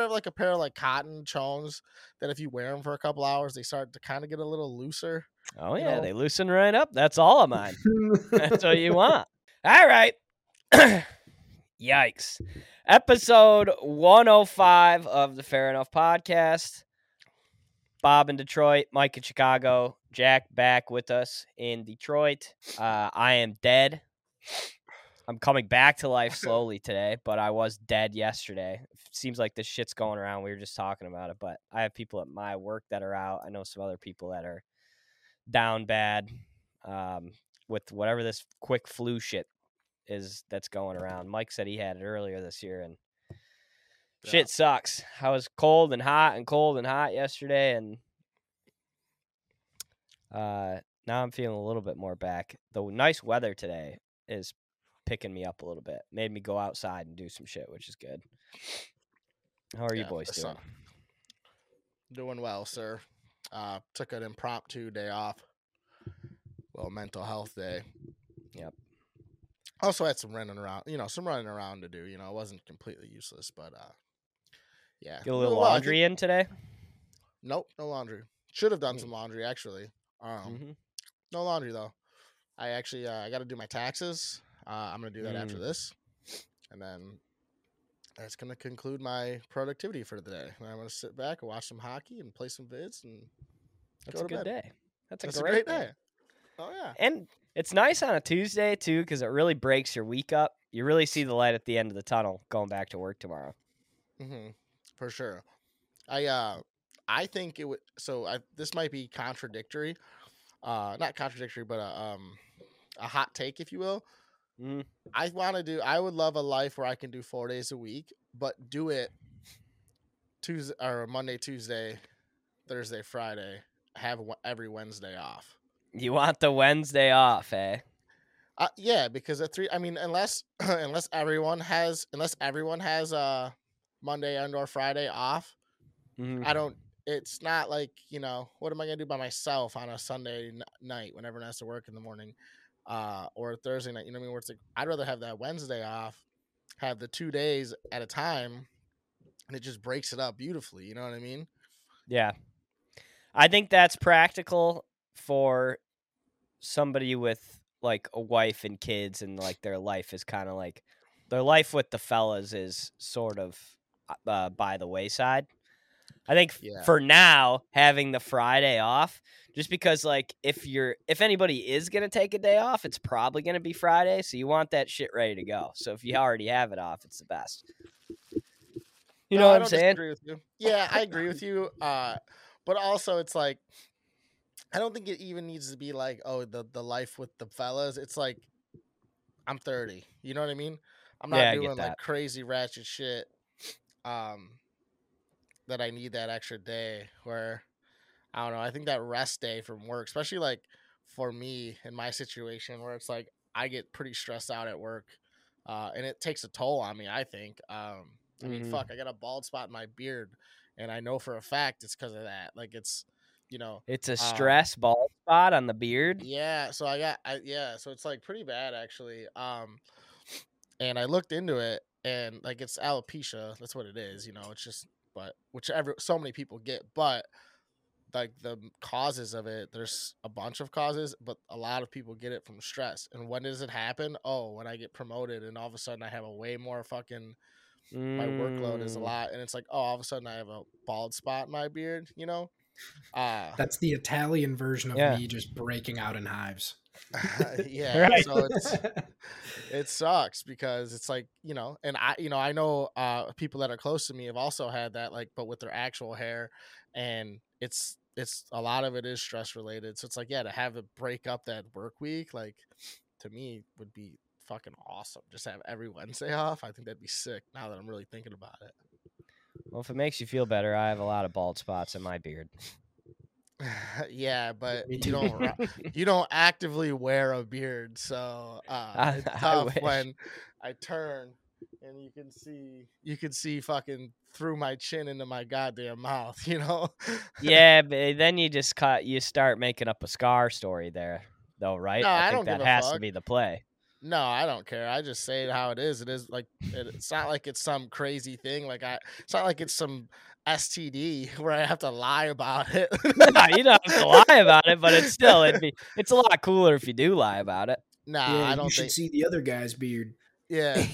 ever have like a pair of like cotton chones that if you wear them for a couple hours, they start to kind of get a little looser? Oh yeah, know- they loosen right up. That's all of mine. That's what you want. All right. Yikes. Episode 105 of the Fair Enough podcast. Bob in Detroit, Mike in Chicago, Jack back with us in Detroit. Uh, I am dead. I'm coming back to life slowly today, but I was dead yesterday. Seems like this shit's going around. We were just talking about it, but I have people at my work that are out. I know some other people that are down bad um, with whatever this quick flu shit is that's going around. Mike said he had it earlier this year, and Yeah. shit sucks. I was cold and hot and cold and hot yesterday, and uh, now I'm feeling a little bit more back. The nice weather today is picking me up a little bit. Made me go outside and do some shit, which is good. How are you boys doing? Doing well, sir. Uh, took an impromptu day off. Well, mental health day. Yep. Also had some running around, you know, some running around to do. You know, it wasn't completely useless, but uh, yeah. Get a little Well, I laundry in today. Nope, no laundry. Should have done Mm. some laundry actually. Um, hmm no laundry though. I actually uh, I got to do my taxes. Uh, I'm gonna do that after Mm. this, and then that's gonna conclude my productivity for the day. And I'm gonna sit back and watch some hockey and play some vids, and That's go a to good bed. day. That's a that's great, a great day. Oh yeah. And it's nice on a Tuesday too, because it really breaks your week up. You really see the light at the end of the tunnel going back to work tomorrow. hmm For sure. I uh I think it would so I this might be contradictory. Uh not contradictory, but a um a hot take if you will. Mhm. I want to do I would love a life where I can do 4 days a week, but do it Tuesday or Monday, Tuesday, Thursday, Friday, have every Wednesday off. You want the Wednesday off, eh? Uh, yeah, because at three, I mean, unless unless everyone has unless everyone has uh Monday and or Friday off, Mhm. I don't. It's not like you know what am I gonna do by myself on a Sunday n- night when everyone has to work in the morning, uh, or Thursday night. You know what I mean? Where it's like I'd rather have that Wednesday off, have the two days at a time, and it just breaks it up beautifully. You know what I mean? Yeah. I think that's practical for somebody with like a wife and kids and like their life is kind of like their life with the fellas is sort of uh, by the wayside. I think Yeah. for now having the Friday off just because like if you're if anybody is going to take a day off it's probably going to be Friday so you want that shit ready to go. So if you already have it off it's the best. You know I what I'm saying? disagree with you. Yeah, I agree with you. Uh, but also, it's like I don't think it even needs to be like, oh, the the life with the fellas. It's like I'm 30. You know what I mean? I'm not Yeah, doing like crazy ratchet shit. Um, that I need that extra day. Where I don't know. I think that rest day from work, especially like for me in my situation, where it's like I get pretty stressed out at work, uh, and it takes a toll on me. I think. Um, I mean, Mhm. fuck, I got a bald spot in my beard, and I know for a fact it's because of that. Like it's, you know, It's a Um, stress bald spot on the beard. yeah. So I got, I, yeah. So it's like pretty bad actually. Um, and I looked into it, and like it's alopecia. That's what it is. You know, it's just, but whichever so many people get, but like the causes of it, there's a bunch of causes, but a lot of people get it from stress. And when does it happen? Oh, when I get promoted, and all of a sudden I have a way more fucking my workload is a Mm. lot and it's like oh all of a sudden i have a bald spot in my beard you know uh That's the Italian version of Yeah. me just breaking out in hives. yeah Right. so it's it sucks because it's like you know and i you know i know uh people that are close to me have also had that like but with their actual hair and it's it's a lot of it is stress related so it's like yeah to have it break up that work week like to me would be fucking awesome just have every wednesday off i think that'd be sick now that i'm really thinking about it Well, if it makes you feel better, I have a lot of bald spots in my beard. yeah, but you don't you don't actively wear a beard, so uh, I- it's tough wish. when I turn and you can see you can see fucking through my chin into my goddamn mouth, you know? yeah, but then you just cut. You start making up a scar story there, though, right? No, I think don't that has to be the play. No, I don't care. I just say it how it is. It is like it, it's not like it's some crazy thing. Like I, it's not like it's some STD where I have to lie about it. no, you don't have to lie about it, but it's still it'd be it's a lot cooler if you do lie about it. nah, yeah, I don't you should think. see the other guy's beard. Yeah, um,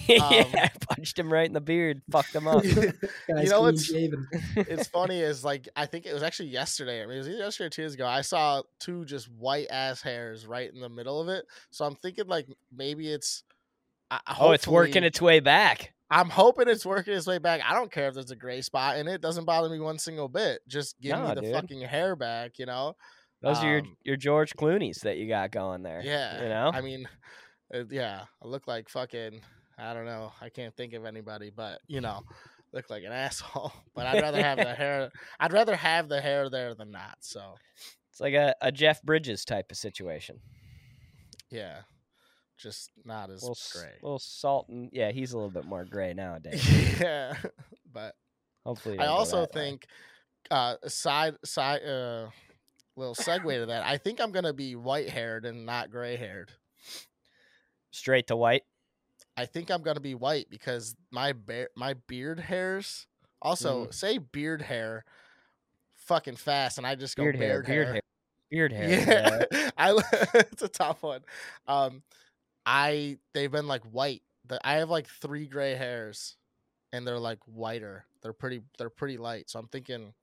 yeah, punched him right in the beard, fucked him up. Guy's know what's- shaven. it's funny is like I think it was actually yesterday. I mean, it was either yesterday or two days ago. I saw two just white ass hairs right in the middle of it. So I'm thinking like maybe it's. I- oh, it's working its way back. I'm hoping it's working its way back. I don't care if there's a gray spot in it. Doesn't bother me one single bit. Just give Nah, me the dude. fucking hair back. You know. Those are your Um, your George Clooney's that you got going there. Yeah. you know. I mean, uh, yeah. I look like fucking. I don't know. I can't think of anybody, but you know, look like an asshole. But I'd rather have the hair. I'd rather have the hair there than not. So it's like a, a Jeff Bridges type of situation. yeah, just not as little, gray. little salt and yeah, he's a little bit more gray nowadays. yeah, but Hopefully, I also think uh side side uh little segue to that. I think I'm gonna be white haired and not gray haired. straight to white. I think I'm gonna be white because my bear my beard hairs also say beard hair fucking fast and I just go Beard hair, beard beard hair. hair, beard hair. Yeah, I it's a tough one. Um, I they've been like white. The, I have like three gray hairs, and they're like whiter. They're pretty. They're pretty light. So I'm thinking,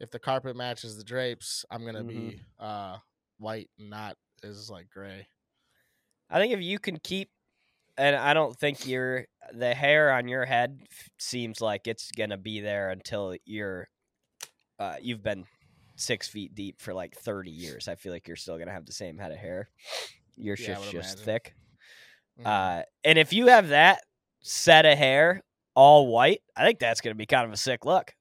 if the carpet matches the drapes, I'm gonna be uh white, not as like gray. I think if you can keep, and I don't think your the hair on your head f- seems like it's gonna be there until you're, uh, you've been six feet deep for like thirty years. I feel like you're still gonna have the same head of hair. Your Yeah, I shit's would just imagine. thick. Mhm. Uh, and if you have that set of hair all white, I think that's gonna be kind of a sick look.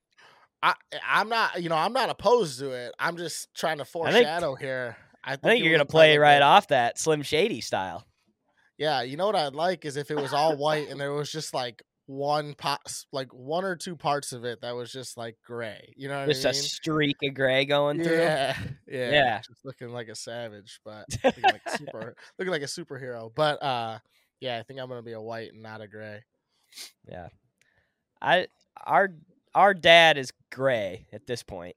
I I'm not. You know, I'm not opposed to it. I'm just trying to think- foreshadow here. I think, I think you're gonna play right off that Slim Shady style. Yeah, you know what I'd like is if it was all white and there was just like one pot, like one or two parts of it that was just like gray. You know what Just I a mean? streak of gray going through. yeah, yeah, Yeah. just looking like a savage, but looking like a super, looking like a superhero. But uh, yeah, I think I'm gonna be a white and not a gray. Yeah. I our our dad is gray at this point.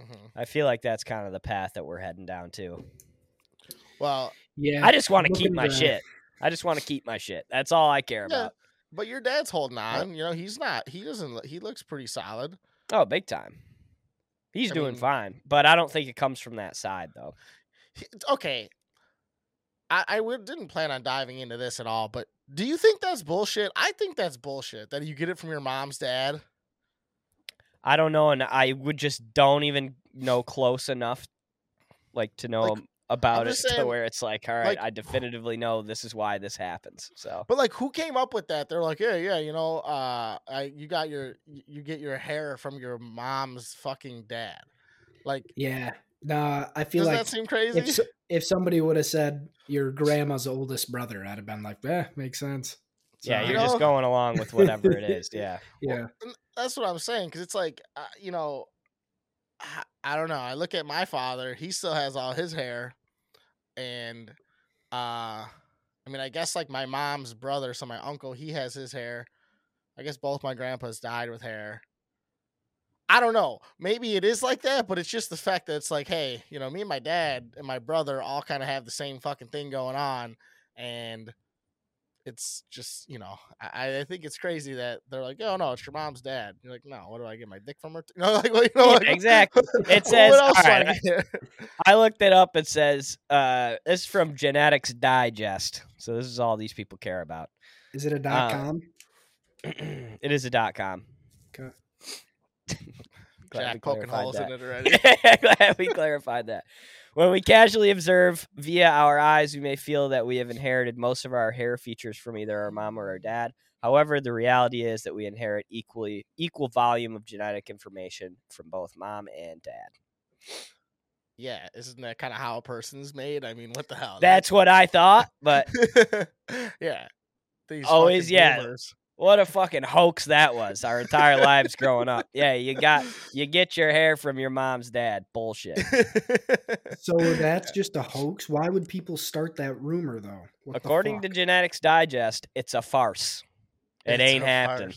Mhm. I feel like that's kind of the path that we're heading down to. Well, Yeah. I just want to keep my to- shit. I just want to keep my shit. That's all I care Yeah. about. But your dad's holding uh on. You know, he's not. He doesn't. He looks pretty solid. Oh, big time. He's I doing mean- fine, but I don't think it comes from that side though. He- okay. I, I would, didn't plan on diving into this at all, but do you think that's bullshit? I think that's bullshit that you get it from your mom's dad. I don't know, and I would just don't even know close enough, like to know Like, about it just to where it's like, all right, like- I definitively know this is why this happens. So But like, who came up with that? They're like, yeah, yeah, you know, uh, I, you got your, you get your hair from your mom's fucking dad. Like, Yeah. Nah, I feel does like that seem crazy? if if somebody would have said your grandma's oldest brother, I'd have been like, eh, makes sense. yeah, you're know- just going along with whatever it is. Yeah. yeah. And that's what I'm saying because it's like, uh, you know, I, I don't know. I look at my father; he still has all his hair, and uh, I mean, I guess like my mom's brother, so my uncle, he has his hair. I guess both my grandpas died with hair. I don't know. Maybe it is like that, but it's just the fact that it's like, hey, you know, me and my dad and my brother all kind of have the same fucking thing going on, and it's just you know, I, I think it's crazy that they're like, oh no, it's your mom's dad. You're like, no, what do I get my dick from her? You know, like, you know, Yeah, like, exactly. It what says- else do I? I looked it up. It says uh, this is from Genetics Digest. So this is all these people care about. Is it a dot Uh, com? it is a dot com. Okay. Glad we Jack poking clarified holes that. in it already. Glad we clarified that. When we casually observe via our eyes, we may feel that we have inherited most of our hair features from either our mom or our dad. However, the reality is that we inherit equally equal volume of genetic information from both mom and dad. yeah, isn't that kind of how a person's made? I mean, what the hell? That's what I thought, but yeah. These Always, yeah. boomers. What a fucking hoax that was. Our entire lives growing up. Yeah, you got you get your hair from your mom's dad. Bullshit. So that's just a hoax. Why would people start that rumor though? What According to? Genetics Digest, it's a farce. It It's ain't a happening.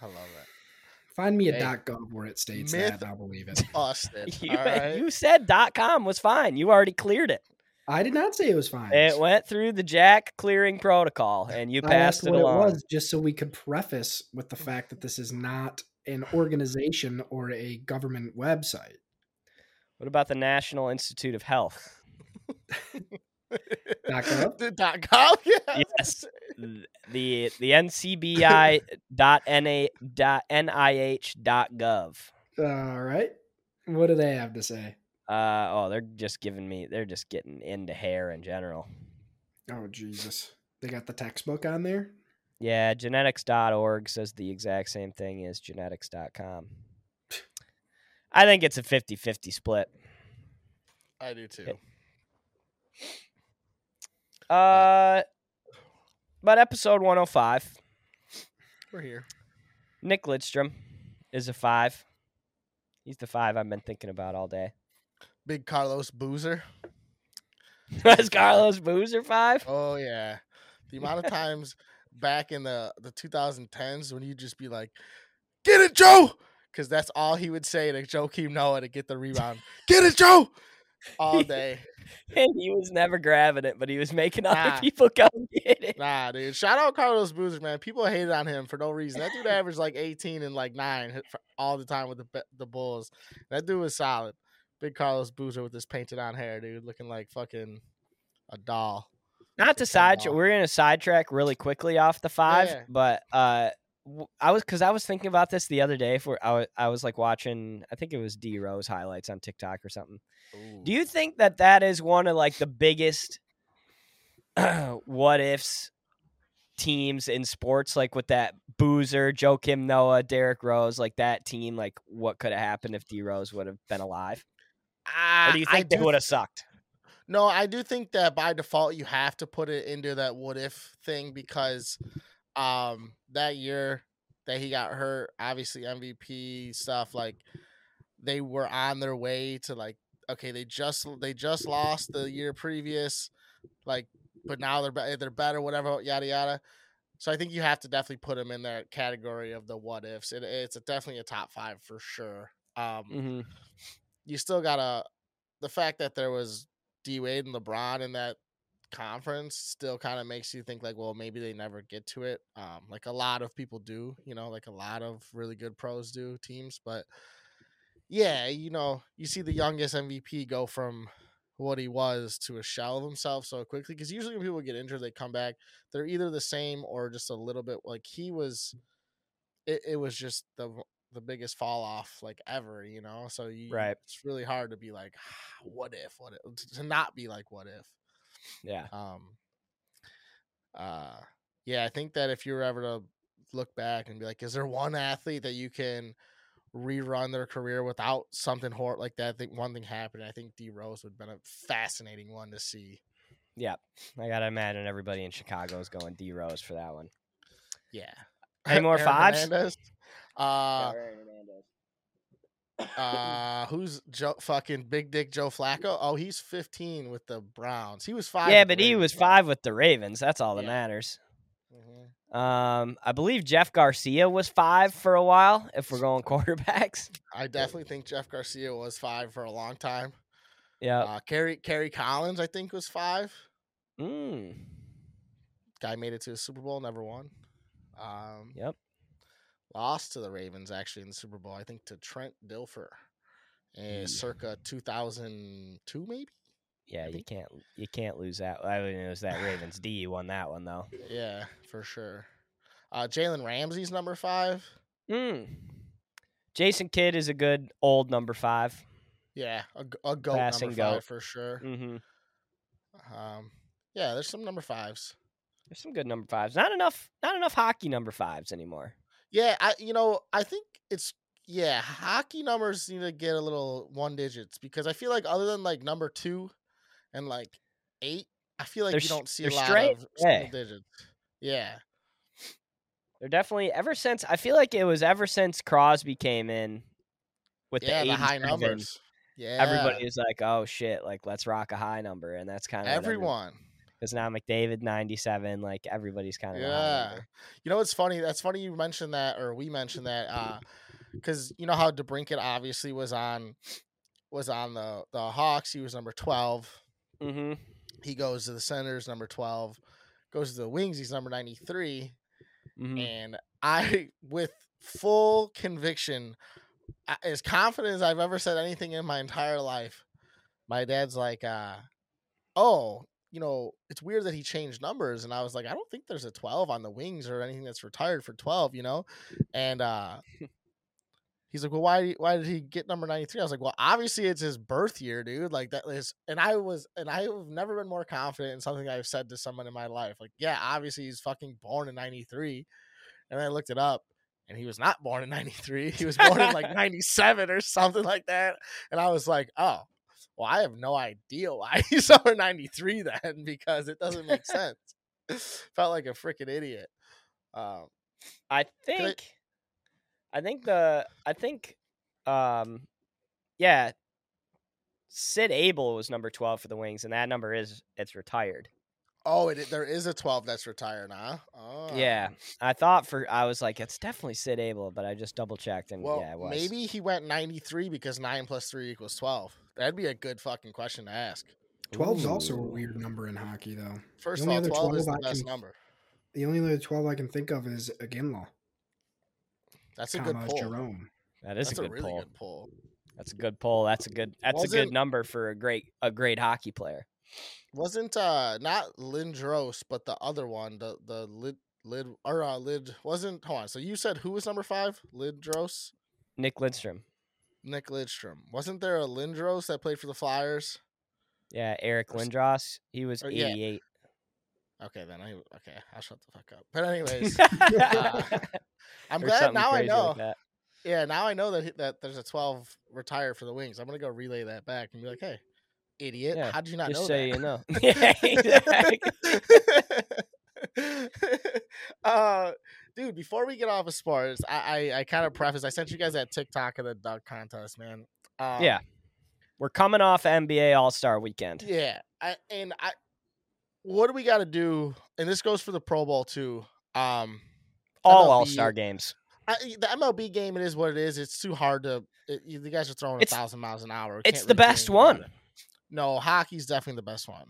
I love it. find me a Hey. .gov where it states Myth- that, I'll believe it. Busted. You, all right? you said dot com was fine. You already cleared it. I did not say it was fine. It went through the Jack clearing protocol, and you I passed asked it what along. it was just so we could preface with the fact that this is not an organization or a government website. What about the National Institute of Health? Dot gov? Dot com? Yeah. Yes. The the NCBI dot NA dot NIH dot gov. All right. What do they have to say? Uh oh, they're just giving me. They're just getting into hair in general. Oh Jesus. They got the textbook on there? Yeah, genetics.org says the exact same thing as genetics.com. I think it's a 50-50 split. I do too. Uh but episode 105, We're here. Nick Lidstrom is a 5. He's the 5 I've been thinking about all day. Big Carlos Boozer. Was Carlos Boozer 5? Oh yeah. The amount of times back in the the 2010s when you'd just be like, "Get it, Joe," because that's all he would say to Joakim Noah to get the rebound. Get it, Joe, all day. And he was never grabbing it, but he was making other people come get it. Nah, dude. Shout out Carlos Boozer, man. People hated on him for no reason. That dude averaged like 18 and like nine all the time with the the Bulls. That dude was solid. Big Carlos Boozer with his painted on hair, dude, looking like fucking a doll. Not to Good side, ball. we're gonna sidetrack really quickly off the five, Yeah. but uh, w- I was because I was thinking about this the other day. For I was, I was like watching, I think it was D Rose highlights on TikTok or something. Do you think that that is one of like the biggest what ifs teams in sports, like with that Boozer, Joakim Noah, Derrick Rose, like that team, like what could have happened if D Rose would have been alive? Or do you Ah, I think they would have sucked? No, I do think that by default you have to put it into that what if thing because um that year that he got hurt, obviously MVP stuff like they were on their way to like okay, they just they just lost the year previous like but now they're be- they're better whatever yada yada. So I think you have to definitely put them in that category of the what ifs. It, it's a, definitely a top 5 for sure. Um hmm you still gotta the fact that there was D Wade and LeBron in that conference still kind of makes you think like, well, maybe they never get to it. Um, like a lot of people do, you know, like a lot of really good pros do teams, but yeah, you know, you see the youngest MVP go from what he was to a shell of himself so quickly because usually when people get injured, they come back. They're either the same or just a little bit like he was. It, it was just the the biggest fall off like ever, you know. So you, Right. it's really hard to be like, what if, what if, to not be like, what if. Yeah. Um. Uh. Yeah, I think that if you were ever to look back and be like, is there one athlete that you can rerun their career without something hor like that? I think one thing happened. I think D Rose would have been a fascinating one to see. Yeah. I gotta imagine everybody in Chicago is going D Rose for that one. Yeah. Any more Aaron fives? Hernandez? Uh, uh, who's Joe? Fucking Big Dick Joe Flacco. Oh, he's 15 with the Browns. He was five. yeah, but he was five with the Ravens. That's all that Yeah. matters. Mhm. Um, I believe Jeff Garcia was five for a while. If we're going quarterbacks, I definitely think Jeff Garcia was five for a long time. yeah. Uh, Kerry Kerry Collins, I think, was five. Mm. Guy made it to the Super Bowl, never won. Um, Yep. Lost to the Ravens actually in the Super Bowl. I think to Trent Dilfer, Yeah. circa 2002, maybe. Yeah, you can't you can't lose that. I mean, it was that Ravens D You won that one though. Yeah, for sure. Uh, Jalen Ramsey's number five. Mm. Jason Kidd is a good old number five. Yeah, a goat Passing number five goat. for sure. Mm-hmm. Um, yeah, there's some number fives. There's some good number fives. Not enough. Not enough hockey number fives anymore. Yeah, I you know I think it's yeah hockey numbers need to get a little one digits because I feel like other than like number two and like eight, I feel like They're you don't see a lot straight of single A. digits. Yeah, They're definitely ever since I feel like it was ever since Crosby came in with yeah, the, the high numbers. Yeah, Everybody is like, "Oh shit!" Like, let's rock a high number, and that's kind of everyone. Because now McDavid ninety seven, like everybody's kind of Yeah. You know what's funny? That's funny you mentioned that, or we mentioned that, uh, because you know how DeBrincat obviously was on was on the the Hawks. He was number twelve. Mm-hmm. He goes to the Senators, number twelve. Goes to the Wings. He's number ninety three. mm-hmm. And I, with full conviction, as confident as I've ever said anything in my entire life, my dad's like, uh, "Oh, you know, it's weird that he changed numbers." And I was like, "I don't think there's a 12 on the wings or anything that's retired for 12, you know." And uh, he's like, "Well, why? Why did he get number 93?" I was like, "Well, obviously it's his birth year, dude. Like that is." And I was, and I have never been more confident in something I've said to someone in my life. Like, yeah, obviously he's fucking born in 93. And I looked it up and he was not born in 93. He was born in like 97 or something like that. And I was like, oh, well, I have no idea why he's over 93 then because it doesn't make sense. Felt like a freaking idiot. Um, I I- think, I think the, I think, um, yeah, Sid Abel was number twelve for the Wings, and that number is it's retired. Oh, it, there is a 12 that's retired, huh? Oh. Yeah, I thought for I was like, it's definitely Sid Abel, but I just double checked, and Well, yeah, it was. maybe he went 93 because 9 plus 3 equals 12. That'd be a good fucking question to ask. 12 is also a weird number in hockey, though. First only of all, other 12 is the I best can- number. The only other 12 I can think of is Iginla, That's a good comma pull. Jarome. That is That's a good really pull. good pull. That's a good pull. That's a good. That's a good Wasn't- number for a great a great hockey player. Wasn't uh not Lindros, but the other one, the the lid lid or uh, lid wasn't. Hold on. So you said who was number five? Lindros, Nick Lindstrom. Nick Lidstrom. Wasn't there a Lindros that played for the Flyers? Yeah, Eric Lindros. He was or- yeah. 88. Okay, then I okay. I'll shut the fuck up. But anyways, uh, I'm glad now I know. that. yeah, now I know that that there's a 12 retired for the Wings. I'm gonna go relay that back and be like, hey, idiot, Yeah, how did you not Just know so that? you know. yeah, exactly. uh, dude, before we get off of sports, I I, I kind of preface. I sent you guys that TikTok of the dunk contest, man. Um, Yeah. We're coming off NBA All Star Weekend. yeah. I and I, what do we got to do? And this goes for the Pro Bowl too. Um, All All Star games. I, the MLB game, it is what it is. It's too hard to. It, you the guys are throwing a thousand miles an hour. It's can't the really best one. it. No, hockey's definitely the best one.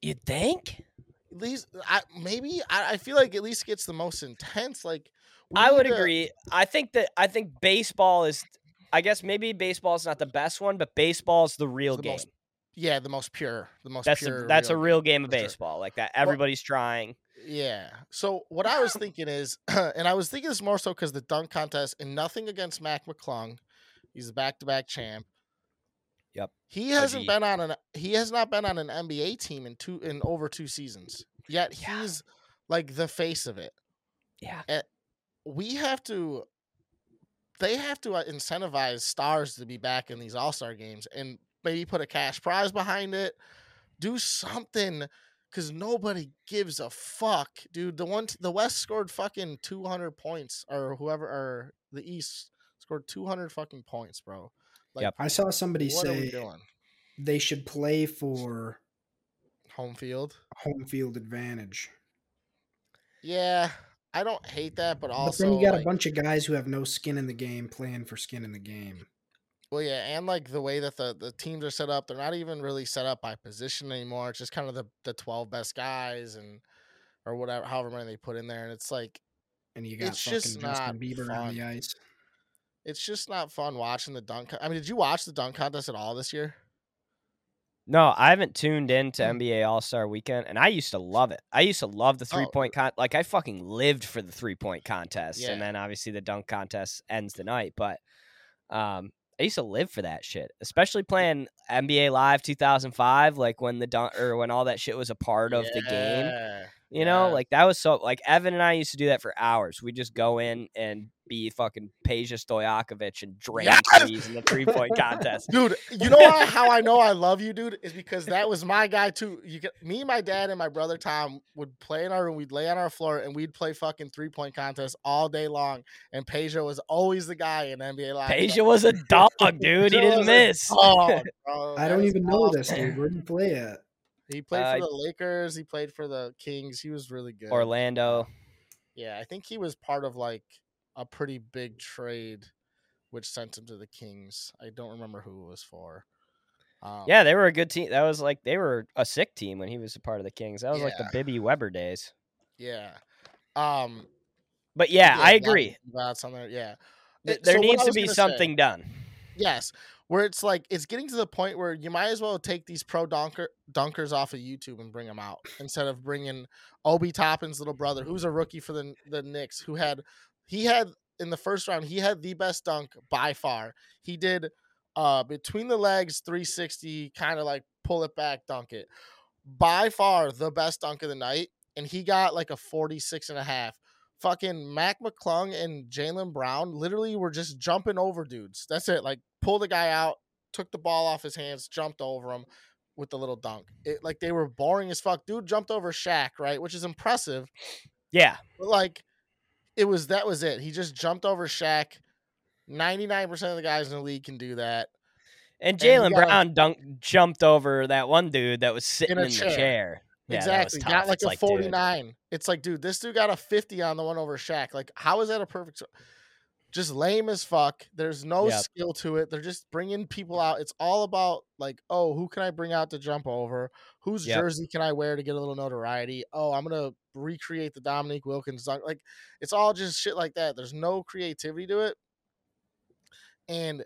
You think? At least, I, maybe I, I feel like at least gets the most intense. Like I would to- agree. I think that I think baseball is. I guess maybe baseball is not the best one, but baseball is the real the game. most Yeah, the most pure, the most that's pure. a, that's a real game of for sure. baseball. Like that, everybody's trying. Yeah. So what I was thinking is, and I was thinking this more so because the dunk contest, and nothing against Mac McClung, he's a back-to-back champ. Yep. He hasn't been on an he has not been on an NBA team in two in over two seasons. Yet Yeah. he's like the face of it. Yeah. We have to. They have to uh, incentivize stars to be back in these All Star games and maybe put a cash prize behind it. Do something because nobody gives a fuck, dude. The one the West scored fucking two hundred points, or whoever, or the East scored two hundred fucking points, bro. Like, Yep. I saw somebody what are we say doing? they should play for Home field? home field advantage. Yeah, I don't hate that, but also but then you got like, a bunch of guys who have no skin in the game playing for skin in the game. Well, yeah, and like the way that the, the teams are set up, they're not even really set up by position anymore. It's just kind of the, the twelve best guys and or whatever, however many they put in there, and it's like And you got It's fucking just Justin not Bieber on the ice. It's just not fun watching the dunk. con- I mean, did you watch the dunk contest at all this year? No, I haven't tuned in to NBA All Star Weekend, and I used to love it. I used to love the Oh. three point con. Like I fucking lived for the three point contest, Yeah. and then obviously the dunk contest ends the night. But um, I used to live for that shit, especially playing NBA Live 2005, like when the dunk or when all that shit was a part of the game. Yeah. You know, Yeah. like that was so like Evan and I used to do that for hours. We just go in and be fucking Peja Stojakovic and drain Yes! threes in the three point contest. Dude, you know why, how I know I love you, dude, is because that was my guy too. You get me, my dad, and my brother Tom would play in our room. We'd lay on our floor and we'd play fucking three point contests all day long. And Peja was always the guy in NBA Live. Peja was a dog, dude. He didn't miss. dog. I don't was even know this, awesome. dude. Where did you play at? He played Uh, for the Lakers. He played for the Kings. He was really good. Orlando. Yeah, I think he was part of like a pretty big trade, which sent him to the Kings. I don't remember who it was for. Um, Yeah, they were a good team. That was like they were a sick team when he was a part of the Kings. That was like the Bibby Weber days. yeah. Um, But yeah, I lot of agree. About something, yeah. Th- There so needs to be gonna say- something done. Yes, where it's like it's getting to the point where you might as well take these pro dunker dunkers off of YouTube and bring them out instead of bringing Obi Toppin's little brother, who's a rookie for the the Knicks, who had he had in the first round he had the best dunk by far. He did uh between the legs 360 kind of like pull it back dunk it. By far the best dunk of the night and he got like a 46 and a half fucking Mac McClung and Jaylen Brown literally were just jumping over dudes. That's it. Like pull the guy out, took the ball off his hands, jumped over him with the little dunk. It like they were boring as fuck. Dude jumped over Shaq, right? Which is impressive. Yeah. But like it was that was it. He just jumped over Shaq. 99% of the guys in the league can do that. And Jaylen Brown dunk jumped over that one dude that was sitting a in, the chair. chair. Yeah, exactly. Got like It's a like, dude, 49. It's like, dude, this dude got a 50 on the one over Shaq. Like, how is that a perfect? Just lame as fuck. There's no Yep. skill to it. They're just bringing people out. It's all about like, oh, who can I bring out to jump over? Whose Yep. jersey can I wear to get a little notoriety? Oh, I'm gonna recreate the Dominique Wilkins dunk. Like, it's all just shit like that. There's no creativity to it, and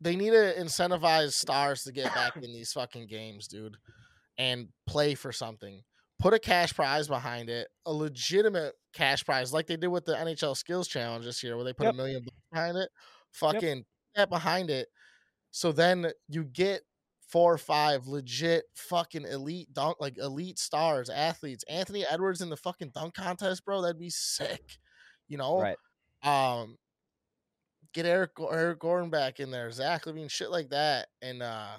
they need to incentivize stars to get back in these fucking games, dude, and play for something. Put a cash prize behind it, a legitimate cash prize, like they did with the NHL Skills Challenge this year, where they put Yep. a million bucks behind it. Fucking put that behind it, so then you get four or five legit fucking elite dunk, like elite stars, athletes. Anthony Edwards in the fucking dunk contest, bro. That'd be sick. You know, Right. um get Eric Eric Gordon back in there, Zach LaVine, shit like that, and uh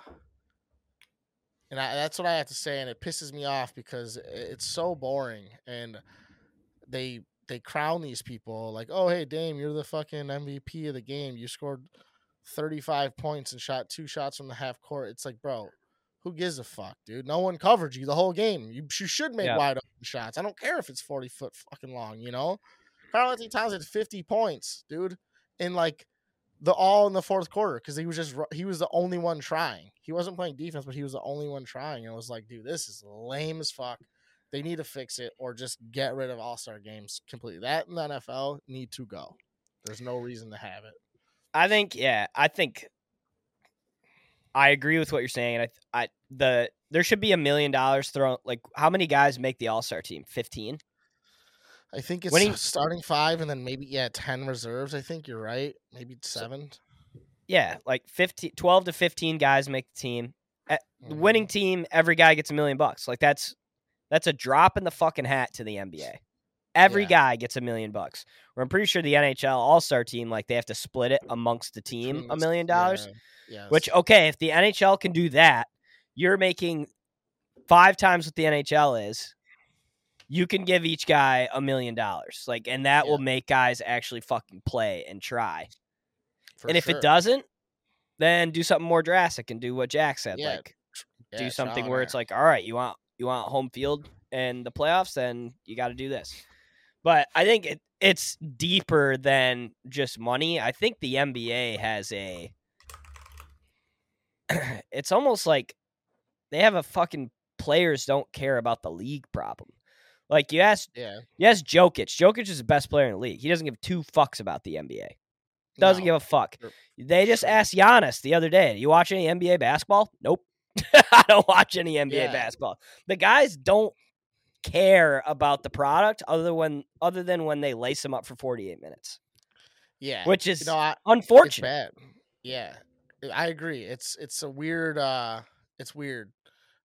and I, that's what I have to say, and it pisses me off because it's so boring, and they they crown these people like, oh hey Dame, you're the fucking MVP of the game. You scored 35 points and shot two shots from the half court. It's like, bro, who gives a fuck, dude? No one covered you the whole game. You, you should make Yeah. wide open shots. I don't care if it's 40 foot fucking long, you know? Karl-Anthony Towns had 50 points, dude, in like the all in the fourth quarter because he was just he was the only one trying. He wasn't playing defense, but he was the only one trying. And it was like, dude, this is lame as fuck. They need to fix it or just get rid of All Star games completely. That in the NFL need to go. There's no reason to have it. I think yeah, I think I agree with what you're saying. I I the there should be a million dollars thrown like how many guys make the All-Star team? 15? I think it's Winning- starting five and then maybe yeah ten reserves. I think you're right. Maybe seven. Yeah, like 15 12 to 15 guys make the team. The Mhm. winning team, every guy gets a million bucks. Like that's that's a drop in the fucking hat to the NBA. Every Yeah. guy gets a million bucks. Where I'm pretty sure the NHL All-Star team like they have to split it amongst the team a million dollars. Yeah, yes. Which okay, if the NHL can do that, you're making five times what the NHL is. You can give each guy a million dollars, like, and that will make guys actually fucking play and try. For and if it doesn't, then do something more drastic and do what Jack said, Yeah, like Yeah, do something where and it's like, all right, you want you want home field and the playoffs, then you got to do this. But I think it it's deeper than just money. I think the NBA has a. it's almost like they have a fucking players don't care about the league problem. Like you ask, yeah, you ask Jokic. Jokic is the best player in the league. He doesn't give two fucks about the NBA. Doesn't no. give a fuck. They just asked Giannis the other day, "You watch any NBA basketball?" Nope. I don't watch any NBA Yeah. basketball. The guys don't care about the product other when other than when they lace them up for 48 minutes, yeah. which you is know, I, it's unfortunate. bad. Yeah, I agree. It's it's a weird. uh It's weird.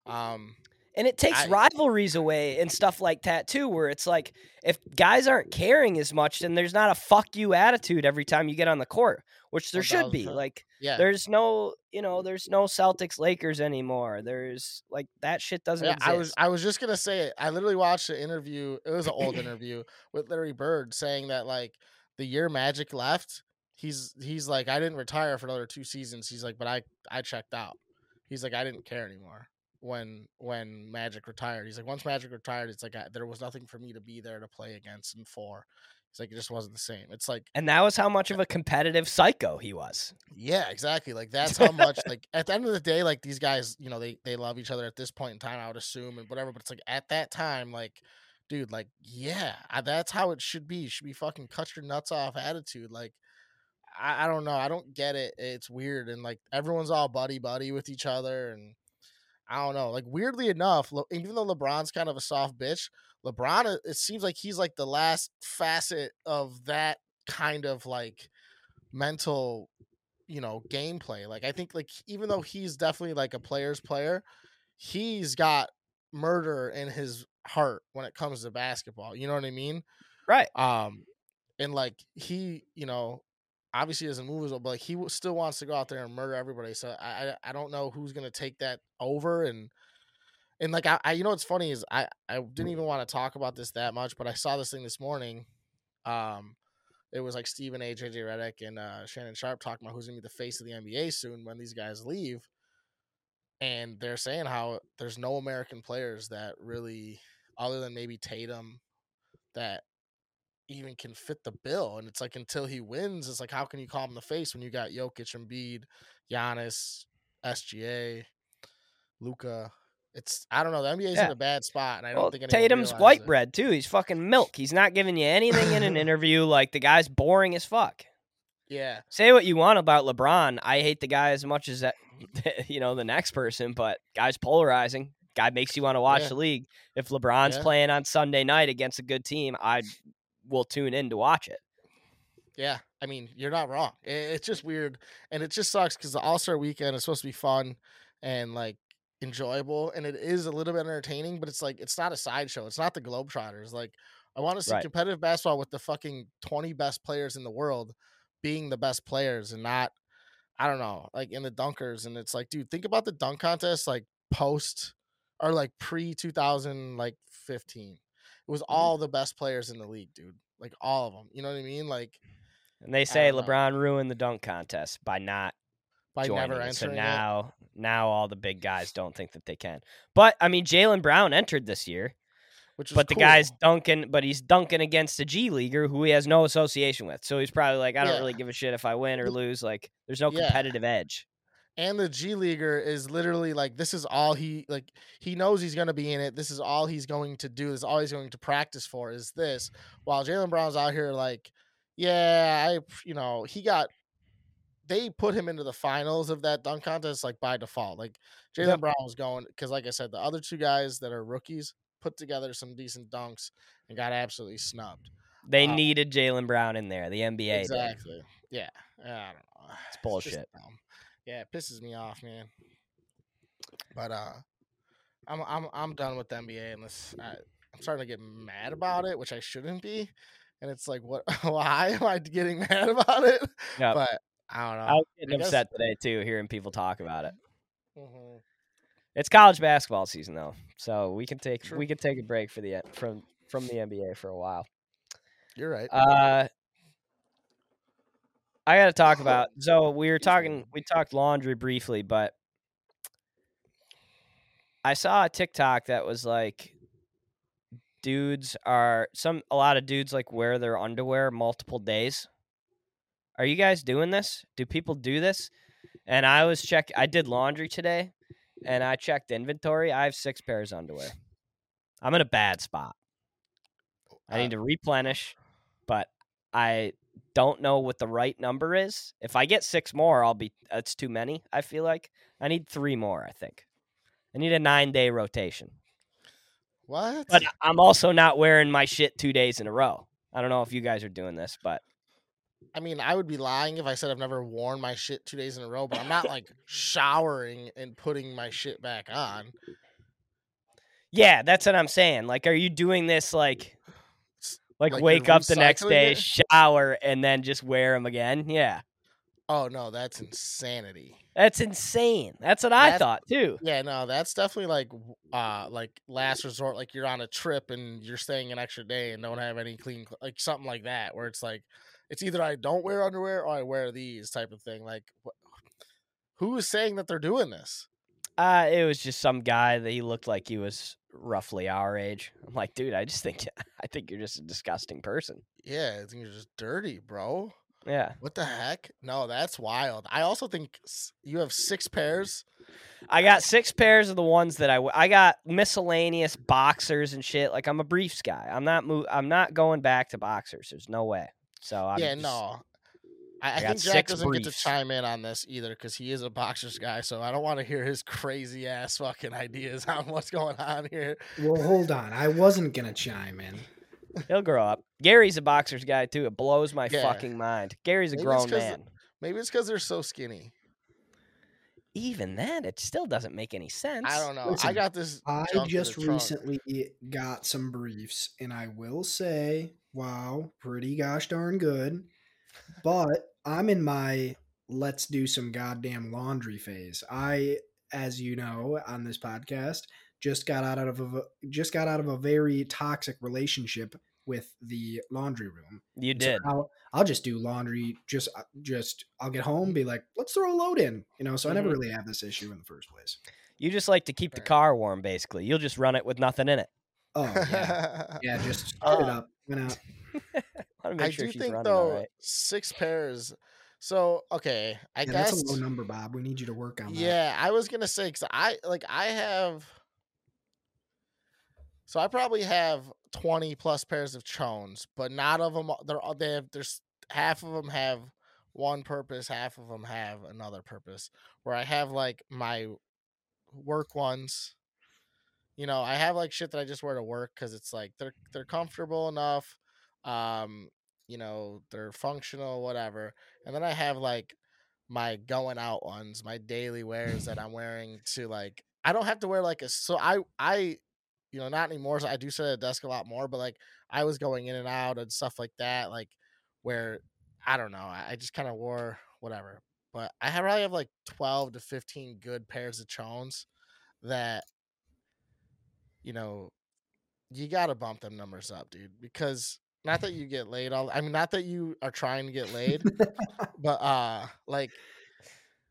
Um, And it takes I- rivalries away and stuff like that too, where it's like if guys aren't caring as much, then there's not a fuck you attitude every time you get on the court, which there oh, should be. 1000%. Like Yeah. there's no, you know, there's no Celtics Lakers anymore. There's like that shit doesn't Yeah, exist. I was I was just gonna say it. I literally watched an interview. It was an old interview with Larry Bird saying that like the year Magic left, he's he's like I didn't retire for another two seasons. He's like, but I I checked out. He's like I didn't care anymore when when Magic retired. He's like once Magic retired, it's like I, there was nothing for me to be there to play against and for. It's like it just wasn't the same. It's like and that was how much of a competitive psycho he was. yeah, exactly. Like that's how much like at the end of the day, like these guys, you know, they they love each other at this point in time, I would assume, and whatever. But it's like at that time, like, dude, like, yeah, I- that's how it should be. You should be fucking cut your nuts off attitude. Like, I, I don't know, I don't get it. It's weird, and like everyone's all buddy buddy with each other, and I don't know. Like weirdly enough, Le- even though LeBron's kind of a soft bitch, LeBron, it- it seems like he's like the last facet of that kind of like mental you know gameplay like i think like even though he's definitely like a player's player he's got murder in his heart when it comes to basketball you know what i mean Right. um and like he you know obviously doesn't move as well but he still wants to go out there and murder everybody so i i, I don't know who's gonna take that over and and like I, I you know what's funny is i i didn't even want to talk about this that much but i saw this thing this morning um it was like Stephen A, JJ Redick, and uh, Shannon Sharpe talking about who's gonna be the face of the NBA soon when these guys leave. And they're saying how there's no American players that really, other than maybe Tatum, that even can fit the bill. And it's like until he wins, it's like how can you call him the face when you got Jokic, Embiid, Giannis, SGA, Luka? It's I don't know. The NBA's Yeah. in a bad spot, and I don't think Tatum's white it. bread too. He's fucking milk. He's not giving you anything in an interview. Like the guy's boring as fuck. Yeah, Say what you want about LeBron. I hate the guy as much as that, you know, the next person. But guy's polarizing. Guy makes you want to watch Yeah. the league. If LeBron's Yeah. playing on Sunday night against a good team, I will tune in to watch it. Yeah, I mean, you're not wrong. It's just weird, and it just sucks because the All Star Weekend is supposed to be fun and like enjoyable, and it is a little bit entertaining. But it's like it's not a sideshow. It's not the Globetrotters. Like I want to see Right. competitive basketball with the fucking 20 best players in the world being the best players, and not I don't know, like in the dunkers. And it's like, dude, think about the dunk contest like post or like pre 2000 like 15. It was mm-hmm. all the best players in the league, dude. Like all of them. You know what I mean? Like And they say don't know. LeBron ruined the dunk contest by not by joining never it. So entering it. now, now all the big guys don't think that they can. But I mean, Jaylen Brown entered this year, Which is but the guy's dunking, but he's dunking against a G leaguer who he has no association with. So he's probably like, I don't Yeah. really give a shit if I win or lose. Like, there's no Yeah. competitive edge. And the G leaguer is literally like this is all he like he knows he's gonna be in it. This is all he's going to do. This is all he's going to practice for is this. While Jaylen Brown's out here like, yeah, I you know, he got they put him into the finals of that dunk contest like by default. Like Jaylen Yep. Brown was going because like I said, the other two guys that are rookies put together some decent dunks and got absolutely snubbed. They Um, needed Jaylen Brown in there. The NBA did. Exactly. Yeah. I don't know. It's just bullshit. Yeah, it pisses me off, man. But uh, I'm I'm I'm done with the NBA unless I, I'm starting to get mad about it, which I shouldn't be. And it's like, what? Why am I getting mad about it? Yep. But I don't know. I was getting I guess- upset today too, hearing people talk about it. Mhm. It's college basketball season though, so we can take True. we can take a break for the from from the NBA for a while. You're right. Uh, I got to talk about. So we were talking. We talked laundry briefly, but I saw a TikTok that was like, dudes are some a lot of dudes like wear their underwear multiple days. Are you guys doing this? Do people do this? And I was check. I did laundry today, and I checked inventory. I have six pairs of underwear. I'm in a bad spot. I Uh, need to replenish, but I don't know what the right number is. If I get six more, I'll be that's too many, I feel like. I need three more, I think. I need a 9-day rotation. what? But I'm also not wearing my shit 2 days in a row. I don't know if you guys are doing this, but I mean, I would be lying if I said I've never worn my shit two days in a row. But I'm not like showering and putting my shit back on. Yeah, that's what I'm saying. Like, are you doing this like, like, like wake up the next day, it? shower, and then just wear them again? Yeah, Oh no, that's insanity. that's insane. That's what I That's- thought too. Yeah, no, that's definitely like uh like last resort like you're on a trip and you're staying an extra day and don't have any clean like something like that where it's like it's either I don't wear underwear or I wear these type of thing. Like wh- who is saying that they're doing this? Uh, it was just some guy that he looked like he was roughly our age. I'm like, dude, I just think I think you're just a disgusting person. Yeah, I think you're just dirty, bro. Yeah, What the heck? No, that's wild. I also think you have six pairs. I got six pairs of the ones that I w- I got miscellaneous boxers and shit. Like I'm a briefs guy. I'm not mo- I'm not going back to boxers. There's no way. So I'm yeah, just- no. I, I think Jack doesn't get to chime in on this either because he is a boxers guy. So I don't want to hear his crazy ass fucking ideas on what's going on here. Well, hold on. I wasn't gonna chime in. He'll grow up. Gary's a boxers guy too. It blows my Yeah. fucking mind. Gary's a Maybe it's grown 'cause the- man. Maybe it's because they're so skinny. Even then, it still doesn't make any sense. I don't know. I got this. I junk in the just recently got some briefs, and I will say, wow, pretty gosh darn good. But I'm in my let's do some goddamn laundry phase. I, as you know, on this podcast, just got out of a just got out of a very toxic relationship with the laundry room. You So did. I'll, I'll just do laundry. Just, uh, just I'll get home, be like, let's throw a load in, you know. So I never Mhm. really have this issue in the first place. You just like to keep the car warm, basically. You'll just run it with nothing in it. Oh yeah, yeah. Just start it Uh, up. Went out. I sure do think though right. six pairs. So okay, I Yeah, guess. that's a low number, Bob. We need you to work on that. Yeah, I was gonna say because I like I have. So I probably have twenty plus pairs of chones, but not of them. They're all they have. There's half of them have one purpose, half of them have another purpose. Where I have like my work ones. You know, I have like shit that I just wear to work because it's like they're they're comfortable enough. Um, you know, they're functional, whatever. And then I have like my going out ones, my daily wears that I'm wearing to like I don't have to wear like a so I I you know not anymore so I do sit at a desk a lot more but like I was going in and out and stuff like that like where I don't know I, just kind of wore whatever but I have, probably have like 12 to 15 good pairs of chones that you know you got to bump them numbers up dude because not that you get laid all I mean not that you are trying to get laid but uh like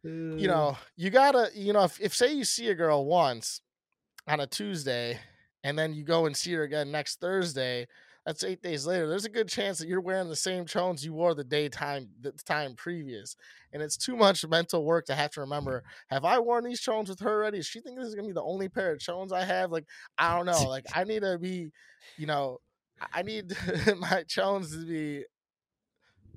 you know, you gotta, you know, if, if say you see a girl once on a Tuesday and then you go and see her again next Thursday, that's eight days later. There's a good chance that you're wearing the same chones you wore the daytime the time previous. And it's too much mental work to have to remember, have I worn these chones with her already? Does she think this is gonna be the only pair of chones I have? Like, I don't know. Like I need to be, you know, I- need my chones to be